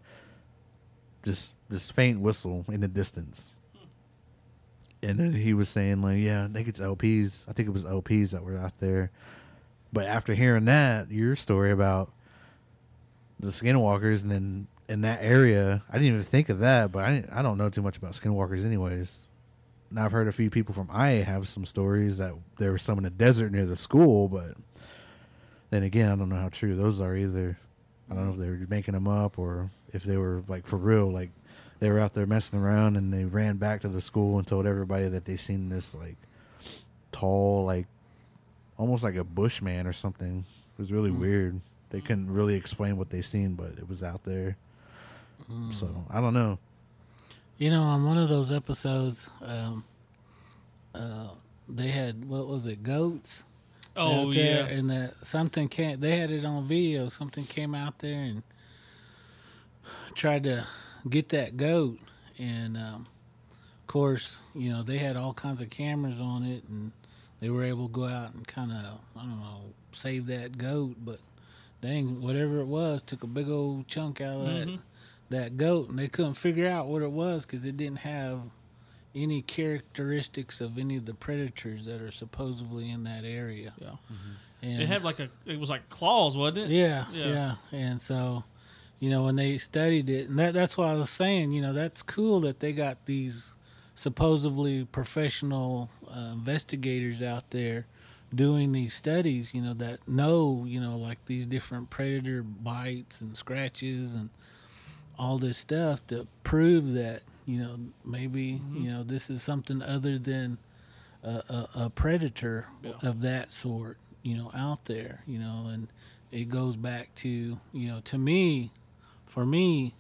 just this faint whistle in the distance. And then he was saying like yeah i think it's lps i think it was lps that were out there but after hearing that your story about the skinwalkers and then in that area i didn't even think of that but i, I don't know too much about skinwalkers anyways. Now i've heard a few people from ia have some stories that there was some in the desert near the school but then again i don't know how true those are either. I don't know if they were making them up or if they were like for real like they were out there messing around and they ran back to the school and told everybody that they seen this like tall like almost like a bushman or something it was really weird they couldn't really explain what they seen but it was out there so i don't know You know, on one of those episodes, um, uh, they had what was it, goats? Oh out there, yeah, and that something came. They had it on video. Something came out there and tried to get that goat, and um, of course, you know they had all kinds of cameras on it, and they were able to go out and kind of I don't know save that goat, but dang, whatever it was, took a big old chunk out of that mm-hmm. that goat, and they couldn't figure out what it was because it didn't have any characteristics of any of the predators that are supposedly in that area. yeah. Mm-hmm. And It had like a it was like claws, wasn't it? yeah, Yeah. yeah, and so you know when they studied it, and that, that's why I was saying, you know, that's cool that they got these supposedly professional uh, investigators out there doing these studies, you know, that know, you know, like these different predator bites and scratches and all this stuff to prove that, you know, maybe, you know, this is something other than a, a, a predator Yeah. of that sort, you know, out there, you know, and it goes back to, you know, to me, for me,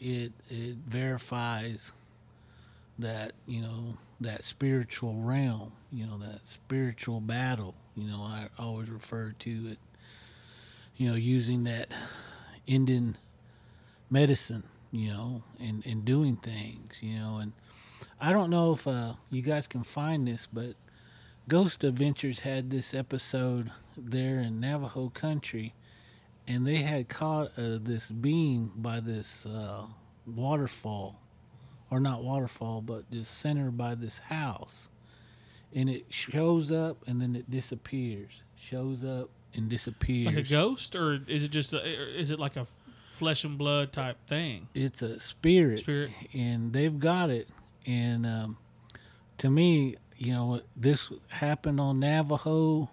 it it verifies that you know that spiritual realm, you know, that spiritual battle. You know, I always refer to it, you know, using that Indian medicine, you know, and, and doing things, you know, and I don't know if uh, you guys can find this, but Ghost Adventures had this episode there in Navajo country, and they had caught uh, this being by this uh, waterfall, or not waterfall, but just center by this house, and it shows up and then it disappears, shows up and disappears. Like a ghost, or is it just a, is it like a flesh and blood type thing? it's a spirit, Spirit. and they've got it. And um, to me, you know, this happened on Navajo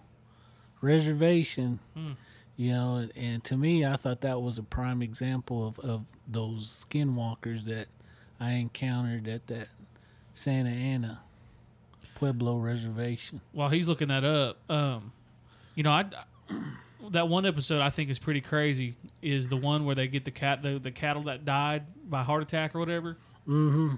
reservation. Hmm. You know, and, and to me, I thought that was a prime example of, of those skinwalkers that I encountered at that Santa Ana Pueblo reservation. While he's looking that up, um, you know, I that one episode I think is pretty crazy. Is the one where they get the cat the, the cattle that died by heart attack or whatever. Mm-hmm.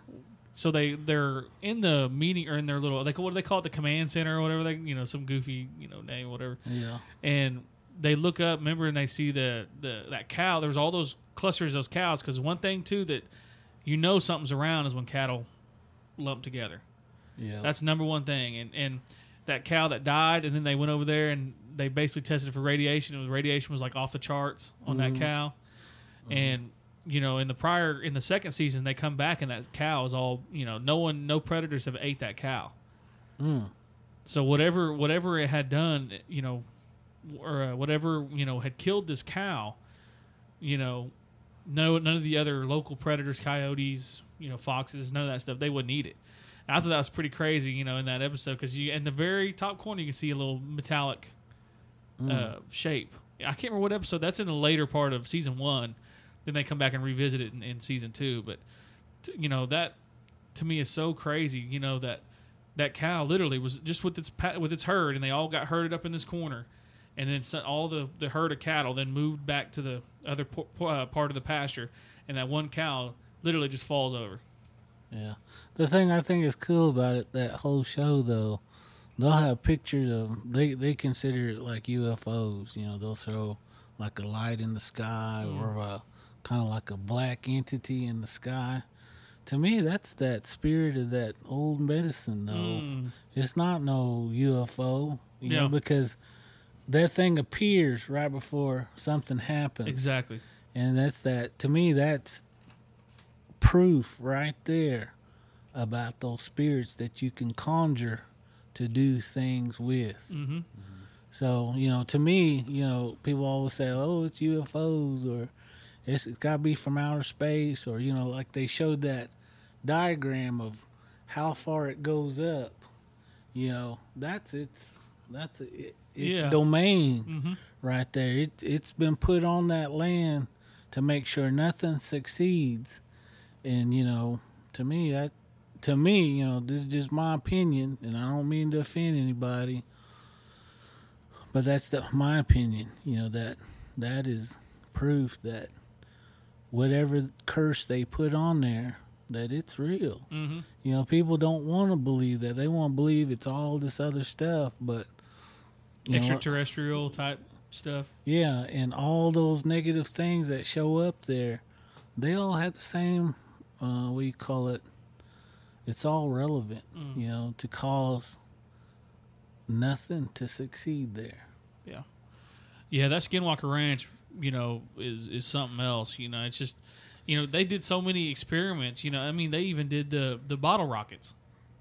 So they they're in the meeting or in their little like what do they call it the command center or whatever they you know some goofy you know name whatever Yeah. and they look up remember and they see the the that cow there was all those clusters of those cows because one thing too that you know something's around is when cattle lump together. Yeah. that's number one thing. And and that cow that died and then they went over there and they basically tested for radiation. And the radiation was like off the charts on that cow. And you know in the prior in the second season they come back and that cow is all you know no one no predators have ate that cow. Mm. so whatever whatever it had done you know or uh, whatever you know had killed this cow you know no none of the other local predators coyotes you know foxes none of that stuff. They wouldn't eat it. And i thought that was pretty crazy you know in that episode because you in the very top corner you can see a little metallic uh, shape. I can't remember what episode that's in the later part of season one. Then they come back and revisit it in, in season two. But t- you know that to me is so crazy you know that that cow literally was just with its pa- with its herd and they all got herded up in this corner and then so- all the, the herd of cattle then moved back to the other po- po- uh, part of the pasture and that one cow literally just falls over Yeah. The thing I think is cool about it, that whole show though, they'll have pictures of they they consider it like UFOs. You know, they'll throw like a light in the sky or a kind of like a black entity in the sky. To me, that's that spirit of that old medicine though. Mm. It's not no UFO, you Yeah. know, because that thing appears right before something happens. exactly And that's that to me that's proof right there about those spirits that you can conjure to do things with. hmm So, you know, to me, you know, people always say, "Oh, it's UFOs or it's, it's got to be from outer space or you know, like they showed that diagram of how far it goes up. You know, that's its that's it, its Yeah. domain hmm right there. It it's been put on that land to make sure nothing succeeds. And you know, to me that to me, you know, this is just my opinion and I don't mean to offend anybody. But that's the, my opinion, you know, that that is proof that whatever curse they put on there that it's real. hmm You know, people don't want to believe that. They want to believe it's all this other stuff, but you know, extraterrestrial type stuff yeah, and all those negative things that show up there, they all have the same, uh, what do you call it? It's all relevant, Mm. you know, to cause nothing to succeed there. Yeah, yeah, that Skinwalker Ranch, you know, is is something else. You know, it's just, you know, they did so many experiments. You know, I mean, they even did the the bottle rockets.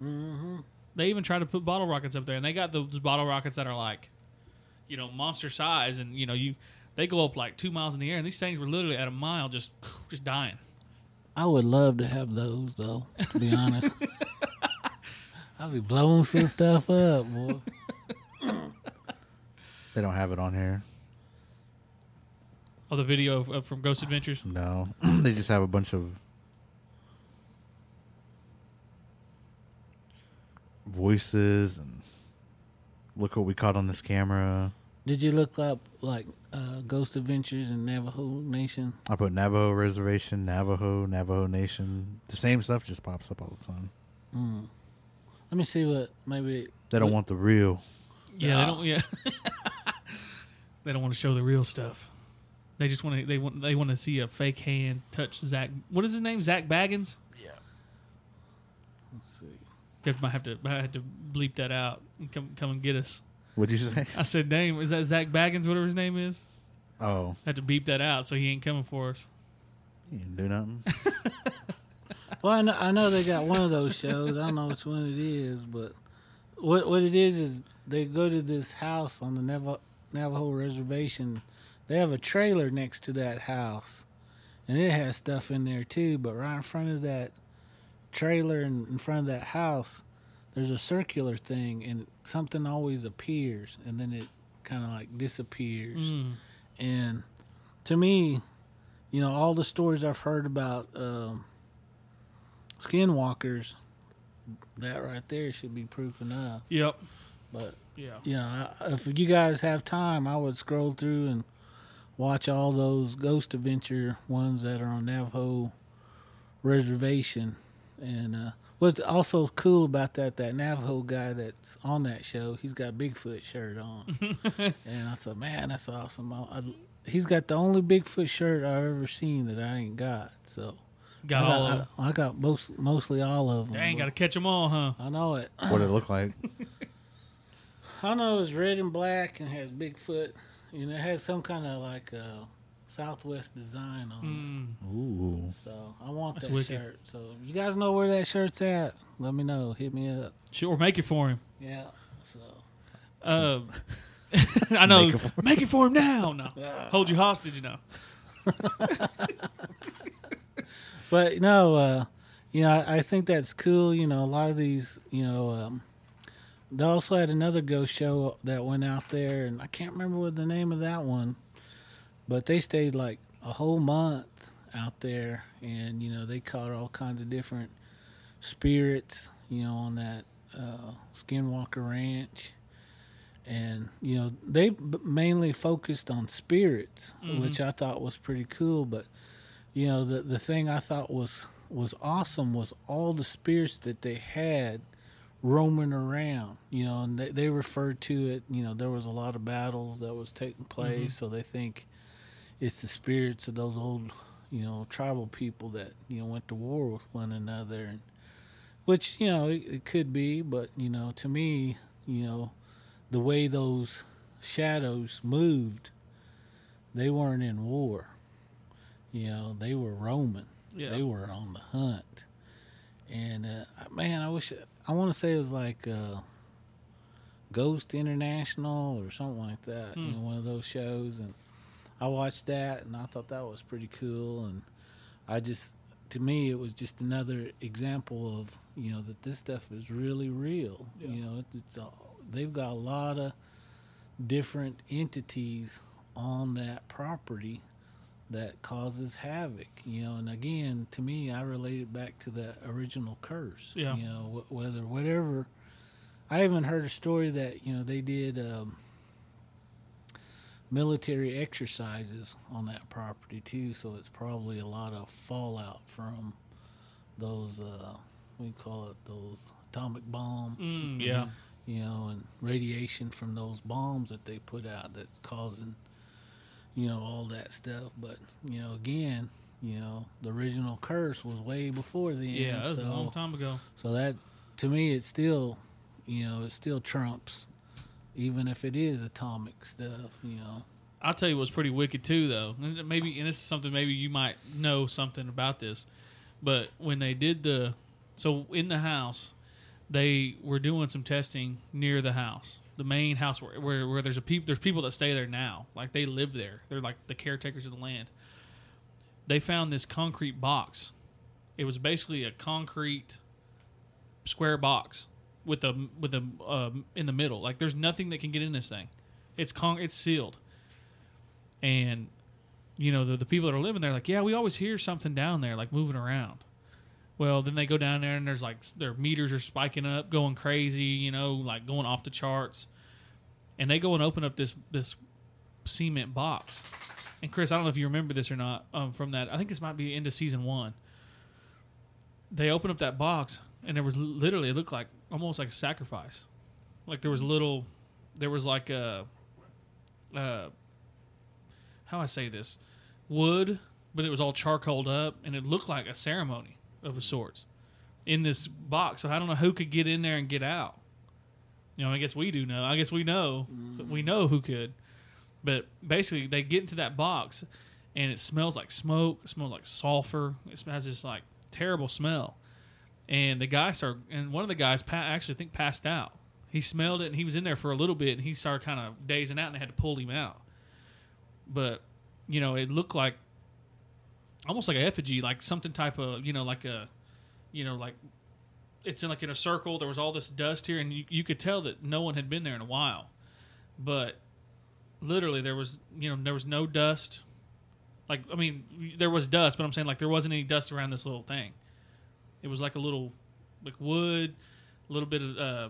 Mm-hmm. They even tried to put bottle rockets up there, and they got those bottle rockets that are like, you know, monster size, and you know, you they go up like two miles in the air, and these things were literally at a mile, just just dying. I would love to have those, though, to be honest. I'll be blowing some stuff up, boy. They don't have it on here. Oh, the video of, of, from Ghost Adventures. No, they just have a bunch of. voices and look what we caught on this camera. Did you look up like uh, Ghost Adventures and Navajo Nation? I put Navajo Reservation, Navajo, Navajo Nation. The same stuff just pops up all the time. Mm. Let me see what maybe. They don't what- want the real. Yeah, Ah. they don't. Yeah, they don't want to show the real stuff. They just want to. They want. They want to see a fake hand touch Zach. What is his name? Zach Baggins. Yeah. Let's see. You might have to. I had to bleep that out and come come and get us. What'd you say? I said name. Is that Zach Baggins? Whatever his name is. Oh, I had to beep that out so he ain't coming for us. you didn't do nothing. Well, I know, I know they got one of those shows. I don't know which one it is, but what what it is is they go to this house on the Navajo, Navajo reservation. They have a trailer next to that house, and it has stuff in there too. But right in front of that trailer and in front of that house, there's a circular thing, and something always appears, and then it kind of like disappears. Mm. And to me, you know, all the stories I've heard about um, skinwalkers, that right there should be proof enough. Yep. But Yeah. you know, I- if you guys have time, I would scroll through and watch all those Ghost Adventure ones that are on Navajo Reservation. And uh, what's also cool about that, that Navajo guy that's on that show, he's got a Bigfoot shirt on. and I said, man, that's awesome. I, I, he's got the only Bigfoot shirt I've ever seen that I ain't got. So Got I all. got, of them. I, I got most mostly all of them. Dang, but got to catch them all, huh? I know it. what did it look like? I know it's red and black and has Bigfoot, and it has some kind of like uh, Southwest design on Mm. Ooh. it. So I want That's that wicked. shirt. So if you guys know where that shirt's at, let me know. Hit me up. Sure, make it for him. Yeah. So Uh, I know. Make it for- Make it for him now. No, Yeah. hold you hostage You know. But no, uh, you know, I, I think that's cool. You know, a lot of these, you know, um, they also had another ghost show that went out there, and I can't remember what the name of that one, but they stayed like a whole month out there, and you know, they caught all kinds of different spirits, you know, on that uh, Skinwalker Ranch. And you know they mainly focused on spirits, Mhm. which I thought was pretty cool. But you know the the thing I thought was was awesome was all the spirits that they had roaming around you know and they, they referred to it you know there was a lot of battles that was taking place so they think it's the spirits of those old you know tribal people that you know went to war with one another and which you know it, it could be but you know to me you know the way those shadows moved they weren't in war you know they were roaming Yeah. they were on the hunt and uh, man i wish i want to say it was like uh, ghost international or something like that you Hmm. know one of those shows and i watched that and i thought that was pretty cool and i just to me it was just another example of you know that this stuff is really real Yeah. you know it, it's a, they've got a lot of different entities on that property that causes havoc you know and again to me i relate it back to that original curse Yeah. you know wh- whether whatever i even heard a story that you know they did um, military exercises on that property too so it's probably a lot of fallout from those uh you call it those atomic bomb Mm, yeah. you know, and radiation from those bombs that they put out that's causing, you know, all that stuff. But you know, again, you know, the original curse was way before then. Yeah, that was so, a long time ago. So that, to me, it's still, you know, it still trumps, even if it is atomic stuff. You know. I'll tell you what's pretty wicked too, though. Maybe, and this is something maybe you might know something about this, but when they did the, so in the house, they were doing some testing near the house, the main house where where, where there's a peop, there's people that stay there now, like they live there. They're like the caretakers of the land. They found this concrete box. It was basically a concrete square box with a with a uh, in the middle. Like there's nothing that can get in this thing. It's con it's sealed and you know the, the people that are living there like yeah we always hear something down there like moving around Well, then they go down there and there's like their meters are spiking up, going crazy, you know, like going off the charts. And they go and open up this this cement box. And Chris, I don't know if you remember this or not um, from that. I think this might be into season one. They open up that box and there was literally it looked like almost like a sacrifice. Like there was little, there was like a, uh, how I say this, wood, but it was all charcoaled up and it looked like a ceremony of a sorts in this box. So I don't know who could get in there and get out. You know, I guess we do know. I guess we know. We know who could. But basically, they get into that box, and it smells like smoke. It smells like sulfur. It has this like terrible smell. And the guy started, and one of the guys pa- actually I think passed out. He smelled it, and he was in there for a little bit, and he started kind of dazing out, and they had to pull him out. But you know, it looked like almost like an effigy, like something type of you know, like a you know, like it's in like in a circle. There was all this dust here, and you, you could tell that no one had been there in a while. But literally, there was you know there was no dust. Like I mean, there was dust, but I'm saying like there wasn't any dust around this little thing. It was like a little like wood, a little bit of uh,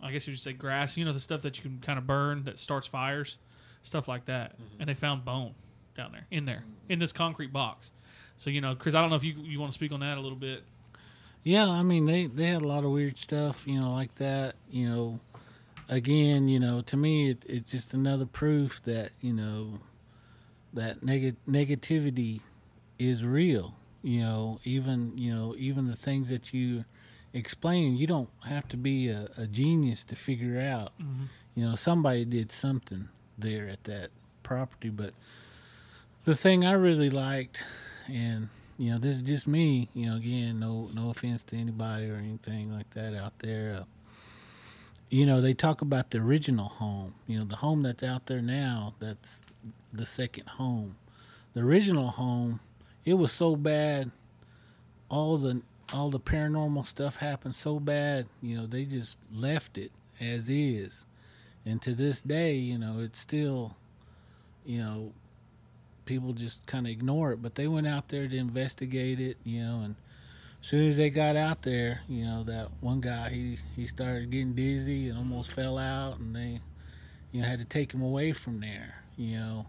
I guess you would say grass. You know the stuff that you can kind of burn that starts fires, stuff like that. And they found bone down there in there in this concrete box. So you know, Chris, I don't know if you you want to speak on that a little bit. Yeah, I mean they they had a lot of weird stuff, you know, like that. You know, again, you know, to me it, it's just another proof that you know that neg- negativity is real. You know, even you know even the things that you explain, you don't have to be a, a genius to figure out. You know, somebody did something there at that property, but the thing I really liked, and you know, this is just me. You know, again, no no offense to anybody or anything like that out there. Uh, you know, they talk about the original home. You know, the home that's out there now. That's the second home. The original home, it was so bad. All the all the paranormal stuff happened so bad. You know, they just left it as is, and to this day, you know, it's still, you know, people just kind of ignore it. But they went out there to investigate it, you know, and as soon as they got out there, you know, that one guy he he started getting dizzy and almost fell out, and they, you know, had to take him away from there. You know,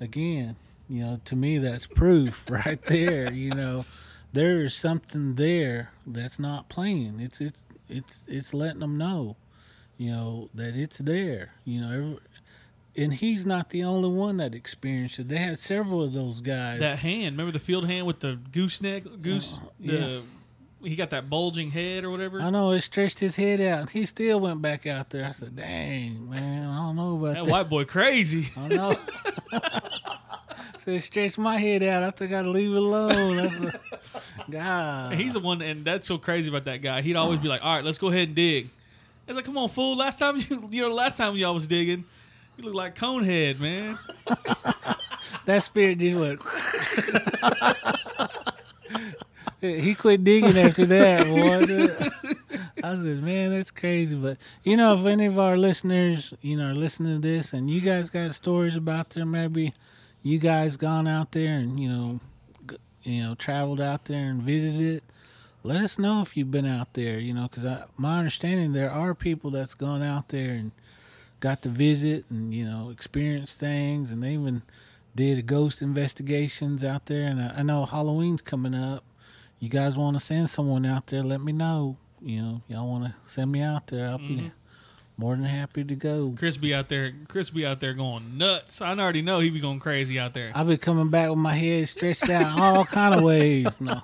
again, you know, to me that's proof right there. You know, there is something there that's not playing. It's it's it's it's letting them know, you know, that it's there. You know, every, and he's not the only one that experienced it. They had several of those guys. That hand, remember the field hand with the gooseneck goose? Uh, the he got that bulging head or whatever. I know it stretched his head out. He still went back out there. I said, "Dang, man, I don't know about that that." white boy crazy. I know. said, "Stretch my head out. I think I'd leave it alone." That's a God. And he's the one, and that's so crazy about that guy. He'd always be like, "All right, let's go ahead and dig." It's like, "Come on, fool! Last time you, you know, last time y'all was digging, you look like Conehead, man." that spirit just went. he quit digging after that, boy. I said, man, that's crazy. But you know, if any of our listeners, you know, are listening to this, and you guys got stories about there, maybe you guys gone out there and you know, you know, traveled out there and visited. Let us know if you've been out there, you know, because my understanding there are people that's gone out there and got to visit and you know experience things, and they even did ghost investigations out there. And I, I know Halloween's coming up. You guys want to send someone out there? Let me know. You know, y'all want to send me out there? I'll be mm-hmm. More than happy to go. Chris be out there. Chris be out there going nuts. I already know he be going crazy out there. I'll be coming back with my head stretched out all kind of ways. No,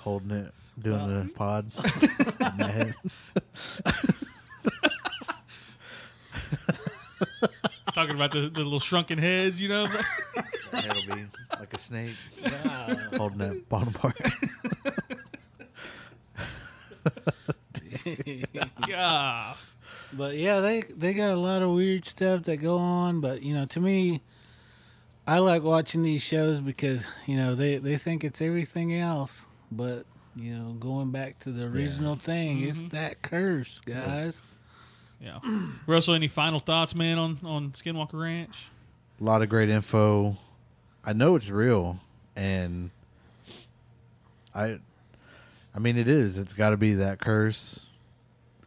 holding it, doing the uh-huh. pods in my head. Talking about the, the little shrunken heads, you know. It'll be like a snake holding that bottom part. yeah. but yeah, they they got a lot of weird stuff that go on. But you know, to me, I like watching these shows because you know they they think it's everything else, but you know, going back to the original thing, it's mm-hmm. that curse, guys. Yeah. Russell, any final thoughts, man, on on Skinwalker Ranch? A lot of great info. I know it's real, and I, I mean, it is. It's got to be that curse,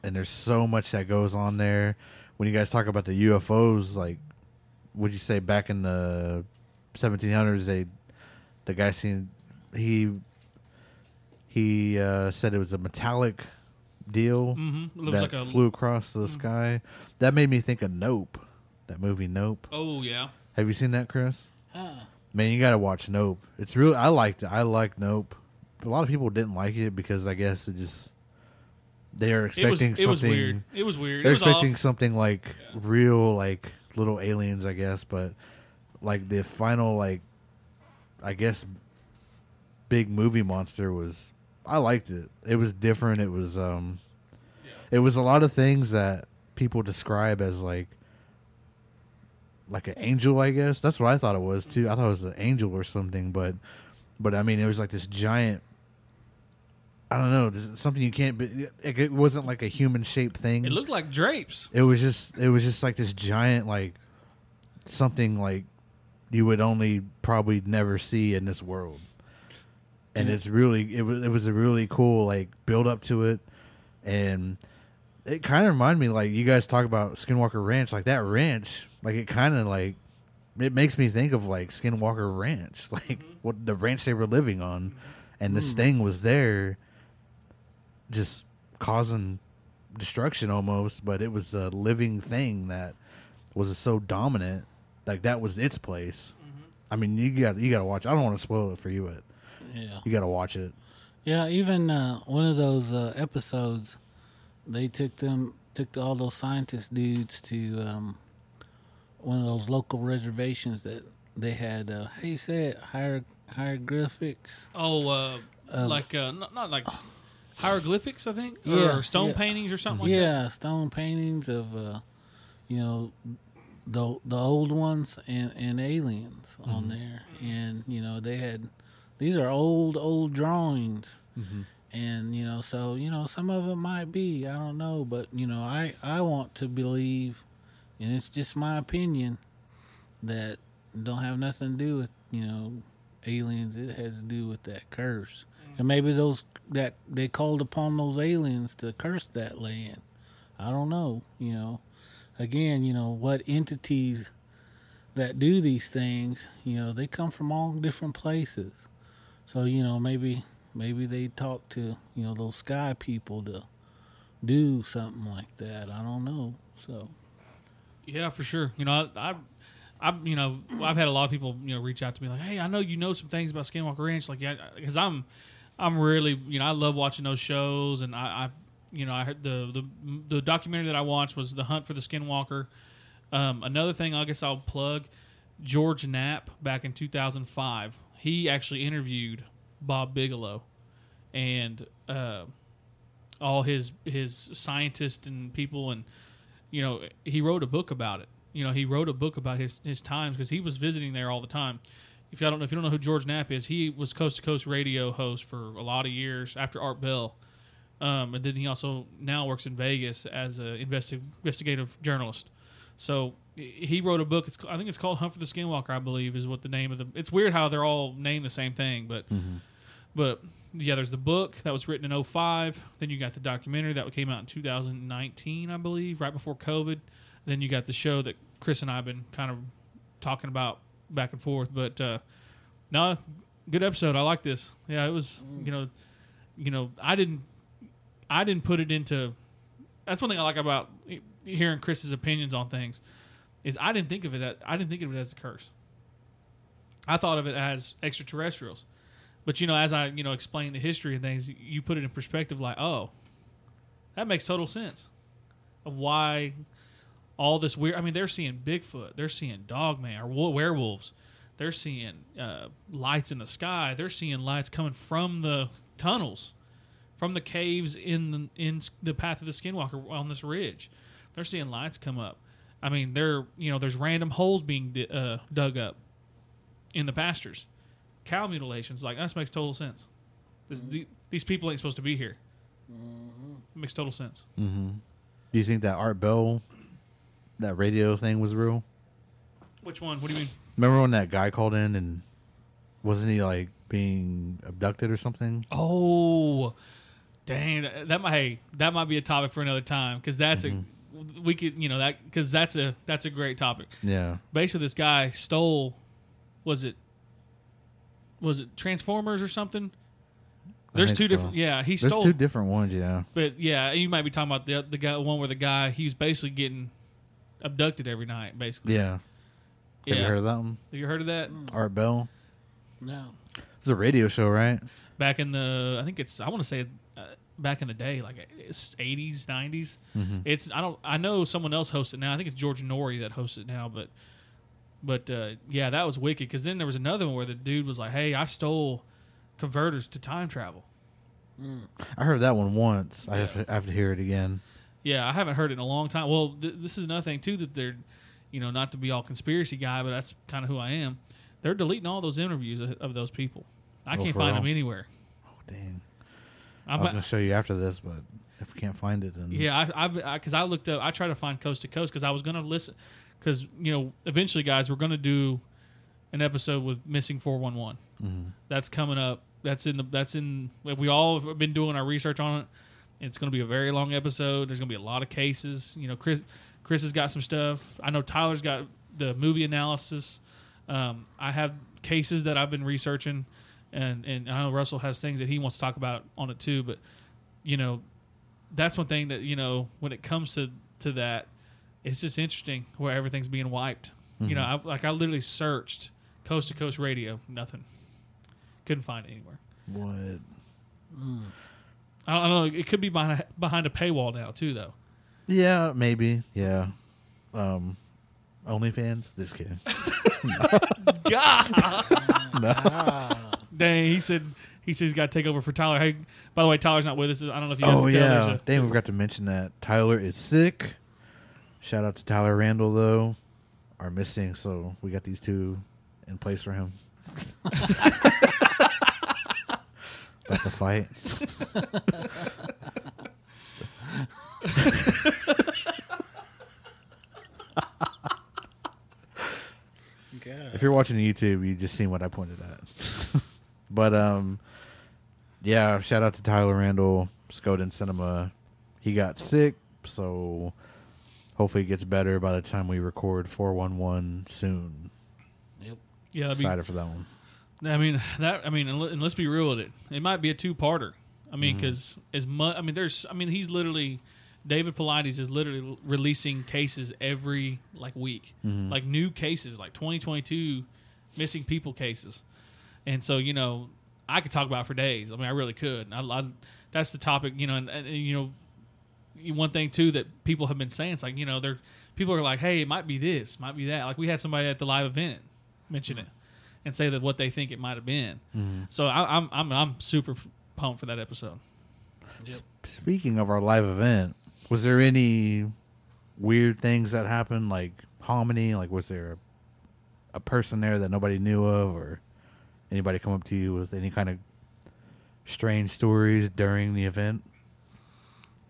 and there's so much that goes on there. When you guys talk about the UFOs, like, would you say back in the 1700s, they, the guy seen, he, he uh, said it was a metallic deal hmm It that like a flew across the sky. That made me think of Nope, that movie Nope. oh yeah. Have you seen that, Chris? Huh. Man, you got to watch Nope. It's really I liked it. I liked Nope. A lot of people didn't like it because I guess it just they are It was expecting it was something. weird. It was weird. They're was expecting off. something like real, like little aliens, I guess. But like the final, like I guess, big movie monster was. I liked it. It was different. It was um, it was a lot of things that people describe as like like an angel, I guess. That's what I thought it was too. I thought it was an angel or something, but but I mean, it was like this giant. I don't know, something you can't. Be, it wasn't like a human shaped thing. It looked like drapes. It was just. It was just like this giant, like something like you would only probably never see in this world. And Yeah. it's really it was it was a really cool like build up to it, and it kind of reminded me like you guys talk about Skinwalker Ranch like that ranch like it kind of like it makes me think of like Skinwalker Ranch like mm-hmm. what the ranch they were living on, and this mm. thing was there, just causing destruction almost, but it was a living thing that was so dominant like that was its place. I mean you got you got to watch. I don't want to spoil it for you, but Yeah. you got to watch it. Yeah, even uh, one of those uh, episodes, they took them took all those scientist dudes to um, one of those local reservations that they had. Uh, how you say it? Hier- hieroglyphics. Oh, uh, Uh, like uh, not, not like s- hieroglyphics, I think, Yeah, or stone yeah. paintings or something like that. yeah, stone paintings of, uh, you know, the the old ones and, and aliens on there, and you know they had these are old old drawings, and you know so you know some of it might be I don't know, but you know I I want to believe, and it's just my opinion, that don't have nothing to do with you know aliens. It has to do with that curse, and maybe those that they called upon those aliens to curse that land. I don't know. You know, again, you know what entities that do these things. You know, they come from all different places. So you know maybe maybe they talk to you know those sky people to do something like that. I don't know. So Yeah, for sure. You know, I, I, I, you know, I've had a lot of people, you know, reach out to me like, "Hey, I know you know some things about Skinwalker Ranch." Like, yeah, because I'm, I'm really, you know, I love watching those shows, and I, I you know, I heard the the the documentary that I watched was the Hunt for the Skinwalker. Um, another thing, I guess I'll plug George Knapp back in 2005. He actually interviewed Bob Bigelow, and uh, all his his scientists and people and you know, he wrote a book about it. You know, he wrote a book about his his times because he was visiting there all the time. If y'all don't know, if you don't know who George Knapp is, he was coast to coast radio host for a lot of years after Art Bell, um, and then he also now works in Vegas as an investi- investigative journalist. So he wrote a book. It's I think it's called Hunt for the Skinwalker. I believe is what the name of the. It's weird how they're all named the same thing, but but yeah, there's the book that was written in 05. Then you got the documentary that came out in 2019, I believe, right before COVID. Then you got the show that Chris and I have been kind of talking about back and forth. But uh, no, good episode. I like this. Yeah, it was. You know, you know, I didn't, I didn't put it into. That's one thing I like about hearing Chris's opinions on things. Is I didn't think of it. That, I didn't think of it as a curse. I thought of it as extraterrestrials. But you know, as I you know explain the history of things, you put it in perspective. Like, oh, that makes total sense of why all this weird. I mean, they're seeing Bigfoot, they're seeing Dogman or wo- werewolves, they're seeing uh, lights in the sky, they're seeing lights coming from the tunnels, from the caves in the in the path of the Skinwalker on this ridge. They're seeing lights come up. I mean, they're you know, there's random holes being di- uh, dug up in the pastures cow mutilations. Like that makes total sense. This, the, these people ain't supposed to be here. makes total sense. Mm-hmm. Do you think that Art Bell, that radio thing was real? Which one? What do you mean? Remember when that guy called in and wasn't he like being abducted or something. Oh, dang! That might hey, that might be a topic for another time because that's a mm-hmm. we could you know that because that's a that's a great topic. Yeah. Basically, this guy stole was it was it Transformers or something? There's two so. different. Yeah, he There's stole. two different ones, yeah. but yeah, you might be talking about the the guy one where the guy he was basically getting abducted every night. Basically, Yeah. Have yeah. you heard of that one? Have you heard of that? Art Bell. No. It's a radio show, right? Back in the, I think it's I want to say uh, back in the day, like it's 80s, 90s. Mm-hmm. It's I don't I know someone else hosts it now. I think it's George Noory that hosts it now, but but uh, yeah, that was wicked. Because then there was another one where the dude was like, "Hey, I stole converters to time travel." I heard that one once. I, have to, I have to hear it again. Yeah, I haven't heard it in a long time. Well, th- this is another thing too that they're, you know, not to be all conspiracy guy, but that's kind of who I am. They're deleting all those interviews of, of those people. I Oh, can't find real? them anywhere. Oh, dang. I I'm, was going to show you after this, but if we can't find it, then. Yeah, I, I've because I, looked up. I tried to find coast to coast because I was gonna listen. Because you know, eventually, guys, we're gonna do an episode with missing four one one. Mhm. That's coming up. That's in the. That's in. We all have been doing our research on it. It's gonna be a very long episode. There's gonna be a lot of cases. You know, Chris. Chris has got some stuff. I know Tyler's got the movie analysis. Um, I have cases that I've been researching, and and I know Russell has things that he wants to talk about on it too. But you know, that's one thing that you know when it comes to to that, it's just interesting where everything's being wiped. You know, I, like I literally searched coast to coast radio, nothing, couldn't find it anywhere. What? I don't, I don't know. It could be behind a, behind a paywall now too, though. Yeah, maybe. Yeah. Um, OnlyFans? Just kidding. God, Ah, dang! He said he says he's got to take over for Tyler. Hey, by the way, Tyler's not with us. I don't know if you guys oh, tell. yeah. There's a- Dang, we forgot to mention that. Tyler is sick. Shout out to Tyler Randall, though. Are missing, so we got these two in place for him. To fight. God. If you're watching YouTube, you just seen what I pointed at. but um, yeah, shout out to Tyler Randall, Skoden Cinema. He got sick, so hopefully it gets better by the time we record 411 soon. Yep. yeah, be Excited for that one. I mean that. I mean, and, let- and let's be real with it. It might be a two-parter. I mean, Mm-hmm. because as much. I mean, there's. I mean, he's literally. David Paulides is literally releasing cases every like week, Mm-hmm. like new cases, like 2022 missing people cases, and so you know I could talk about it for days. I mean, I really could. I, I, that's the topic, you know, and, and you know, one thing too that people have been saying, it's like you know, they're people are like, hey, it might be this, might be that. Like we had somebody at the live event mention it and say that what they think it might have been. So I, I'm I'm I'm super pumped for that episode. Speaking of our live event, was there any weird things that happened, like hominy? Like, was there a, a person there that nobody knew of, or anybody come up to you with any kind of strange stories during the event?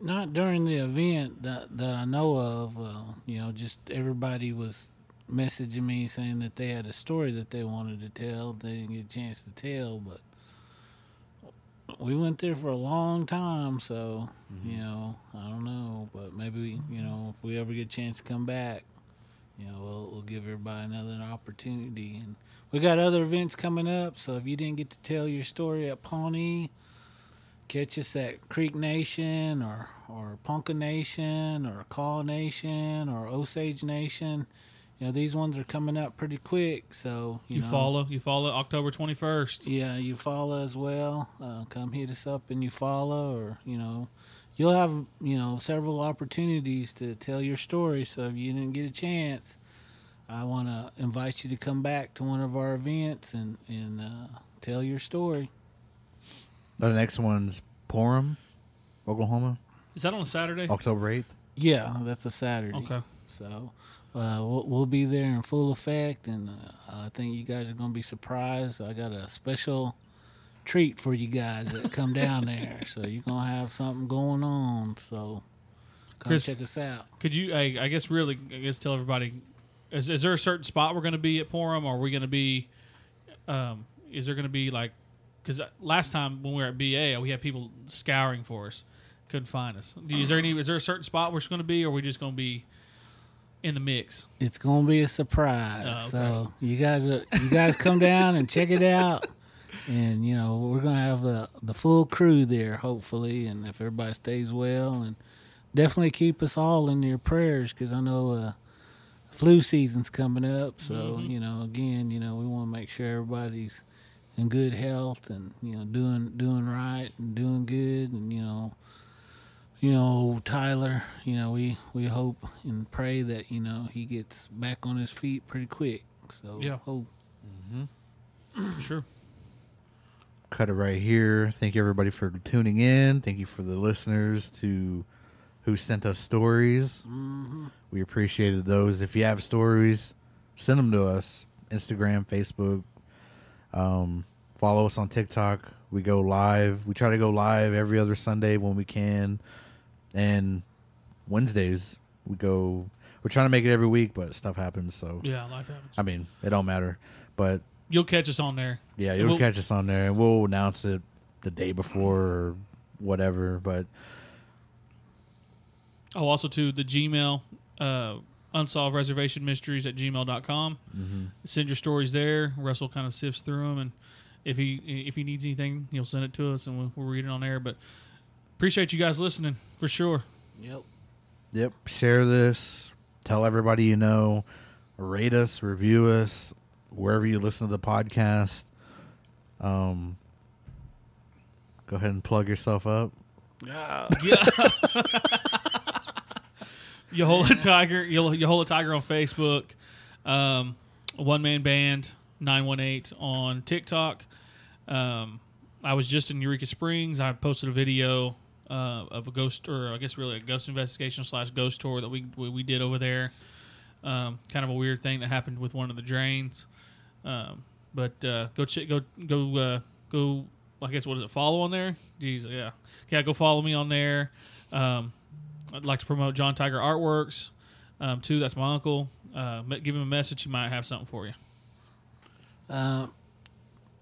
Not during the event that that I know of. Uh, you know, just everybody was messaging me saying that they had a story that they wanted to tell. They didn't get a chance to tell, but we went there for a long time. So mm-hmm. you know, I don't know, but maybe you know if we ever get a chance to come back, you know, we'll we'll give everybody another opportunity. And we got other events coming up. So if you didn't get to tell your story at Pawnee catch us at Creek Nation or or Ponca Nation or Kaw Nation or Osage Nation. You know these ones are coming out pretty quick, so you, You, know, follow, Eufaula October 21st. Yeah, Eufaula as well. Uh, come hit us up and Eufaula, or you know, you'll have you know several opportunities to tell your story. So if you didn't get a chance, I want to invite you to come back to one of our events and and uh, tell your story. The next one's Porum, Oklahoma, Is that on a Saturday? October 8th. Yeah, that's a Saturday. Okay. So uh, we'll, we'll be there in full effect, and uh, I think you guys are going to be surprised. I got a special treat for you guys that come down there. So you're going to have something going on. So come Chris- check us out. Could you? I, I guess really, I guess tell everybody. Is, is there a certain spot we're going to be at Porum? Or are we going to be? Um, is there going to be like because last time when we were at BA, we had people scouring for us, couldn't find us. Is there any? Is there a certain spot we're going to be, or are we just going to be in the mix? It's gonna be a surprise. Oh, okay. So you guys, are, you guys come down and check it out, and you know we're gonna have uh, the full crew there, hopefully, and if everybody stays well, and definitely keep us all in your prayers because I know uh, flu season's coming up. So Mhm. you know, again, you know, we want to make sure everybody's in good health and you know doing doing right and doing good, and you know you know Tyler, you know we we hope and pray that you know he gets back on his feet pretty quick. So Yeah. hope. For sure. cut it right here. Thank you everybody for tuning in. Thank you for the listeners to who sent us stories. We appreciated those. If you have stories, send them to us. Instagram, Facebook. Um, follow us on TikTok. We go live. We try to go live every other Sunday when we can, and Wednesdays we go. We're trying to make it every week, but stuff happens. So Yeah, life happens. I mean, it don't matter. But You'll catch us on there. yeah, you'll we'll- catch us on there, and we'll announce it the day before or whatever. But Oh, also to the Gmail, uh, unsolved reservation mysteries at gmail.com. Send your stories there. Russell kind of sifts through them, and if he if he needs anything, he'll send it to us, and we'll, we'll read it on air. But appreciate you guys listening for sure. Yep. yep, share this. Tell everybody you know. Rate us, review us wherever you listen to the podcast. Um, go ahead and plug yourself up. Yahola Tiger, Yah- Yahola Tiger on Facebook, um, One Man Band nine one eight on TikTok. Um, I was just in Eureka Springs. I posted a video uh, of a ghost, or I guess really a ghost investigation slash ghost tour that we we, we did over there. Um, kind of a weird thing that happened with one of the drains. Um, but uh, go check, go go uh, go. I guess what is it? Follow on there. Jeez, yeah, yeah. Go follow me on there. Um, I'd like to promote John Tiger Artworks. Um, too, that's my uncle. Uh, give him a message. He might have something for you. Uh,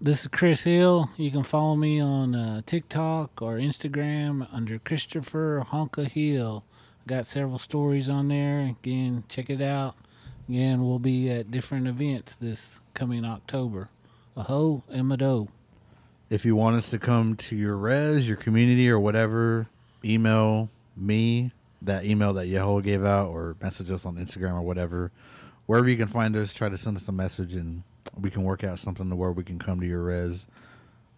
this is Chris Hill. You can follow me on uh, TikTok or Instagram under Christopher Honka Hill. Got several stories on there. Again, check it out. Again, we'll be at different events this coming October. Aho and a Mado. If you want us to come to your res, your community, or whatever, email me that email that Yahola gave out, or message us on Instagram or whatever. Wherever you can find us, try to send us a message, and we can work out something to where we can come to your res,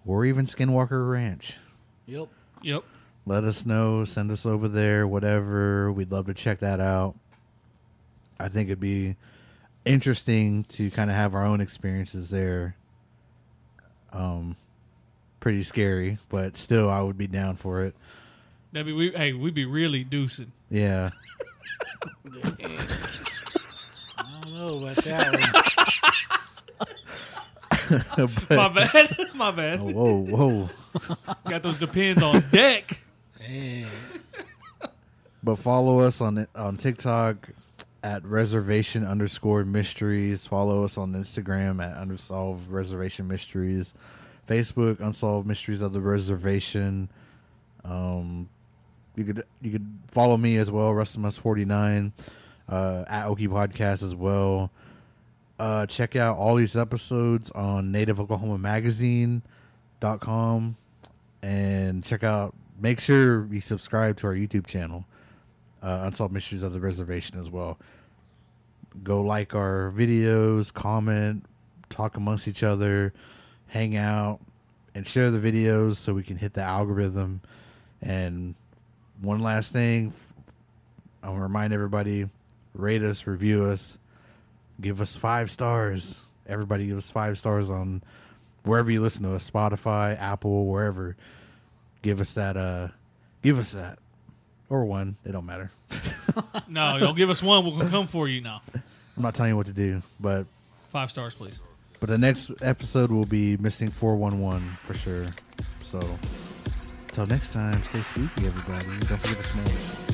or even Skinwalker Ranch. Yep. Yep. Let us know. Send us over there. Whatever. We'd love to check that out. I think it'd be interesting to kind of have our own experiences there. Um, pretty scary, but still, I would be down for it. That'd be we. Hey, we'd be really deucing. Yeah. I don't know about that one. My bad. My bad. Oh, whoa, whoa. Got those depends on deck. But follow us on on TikTok at reservation underscore mysteries. Follow us on Instagram at unsolved reservation mysteries. Facebook unsolved mysteries of the reservation. Um, you could you could follow me as well, Rustimus forty nine, uh, at Okie Podcast as well. Uh, check out all these episodes on Native Oklahoma Magazine.com and check out make sure you subscribe to our YouTube channel, uh, Unsolved Mysteries of the Reservation as well. Go like our videos, comment, talk amongst each other, hang out, and share the videos so we can hit the algorithm. And one last thing, I want to remind everybody: rate us, review us, give us five stars. Everybody give us five stars on wherever you listen to us, Spotify, Apple, wherever give us that uh give us that or one it don't matter No, don't give us one. We'll come for you now. i'm not telling you what to do but Five stars, please. but the next episode will be missing 411 for sure so until next time stay spooky everybody don't forget to smoke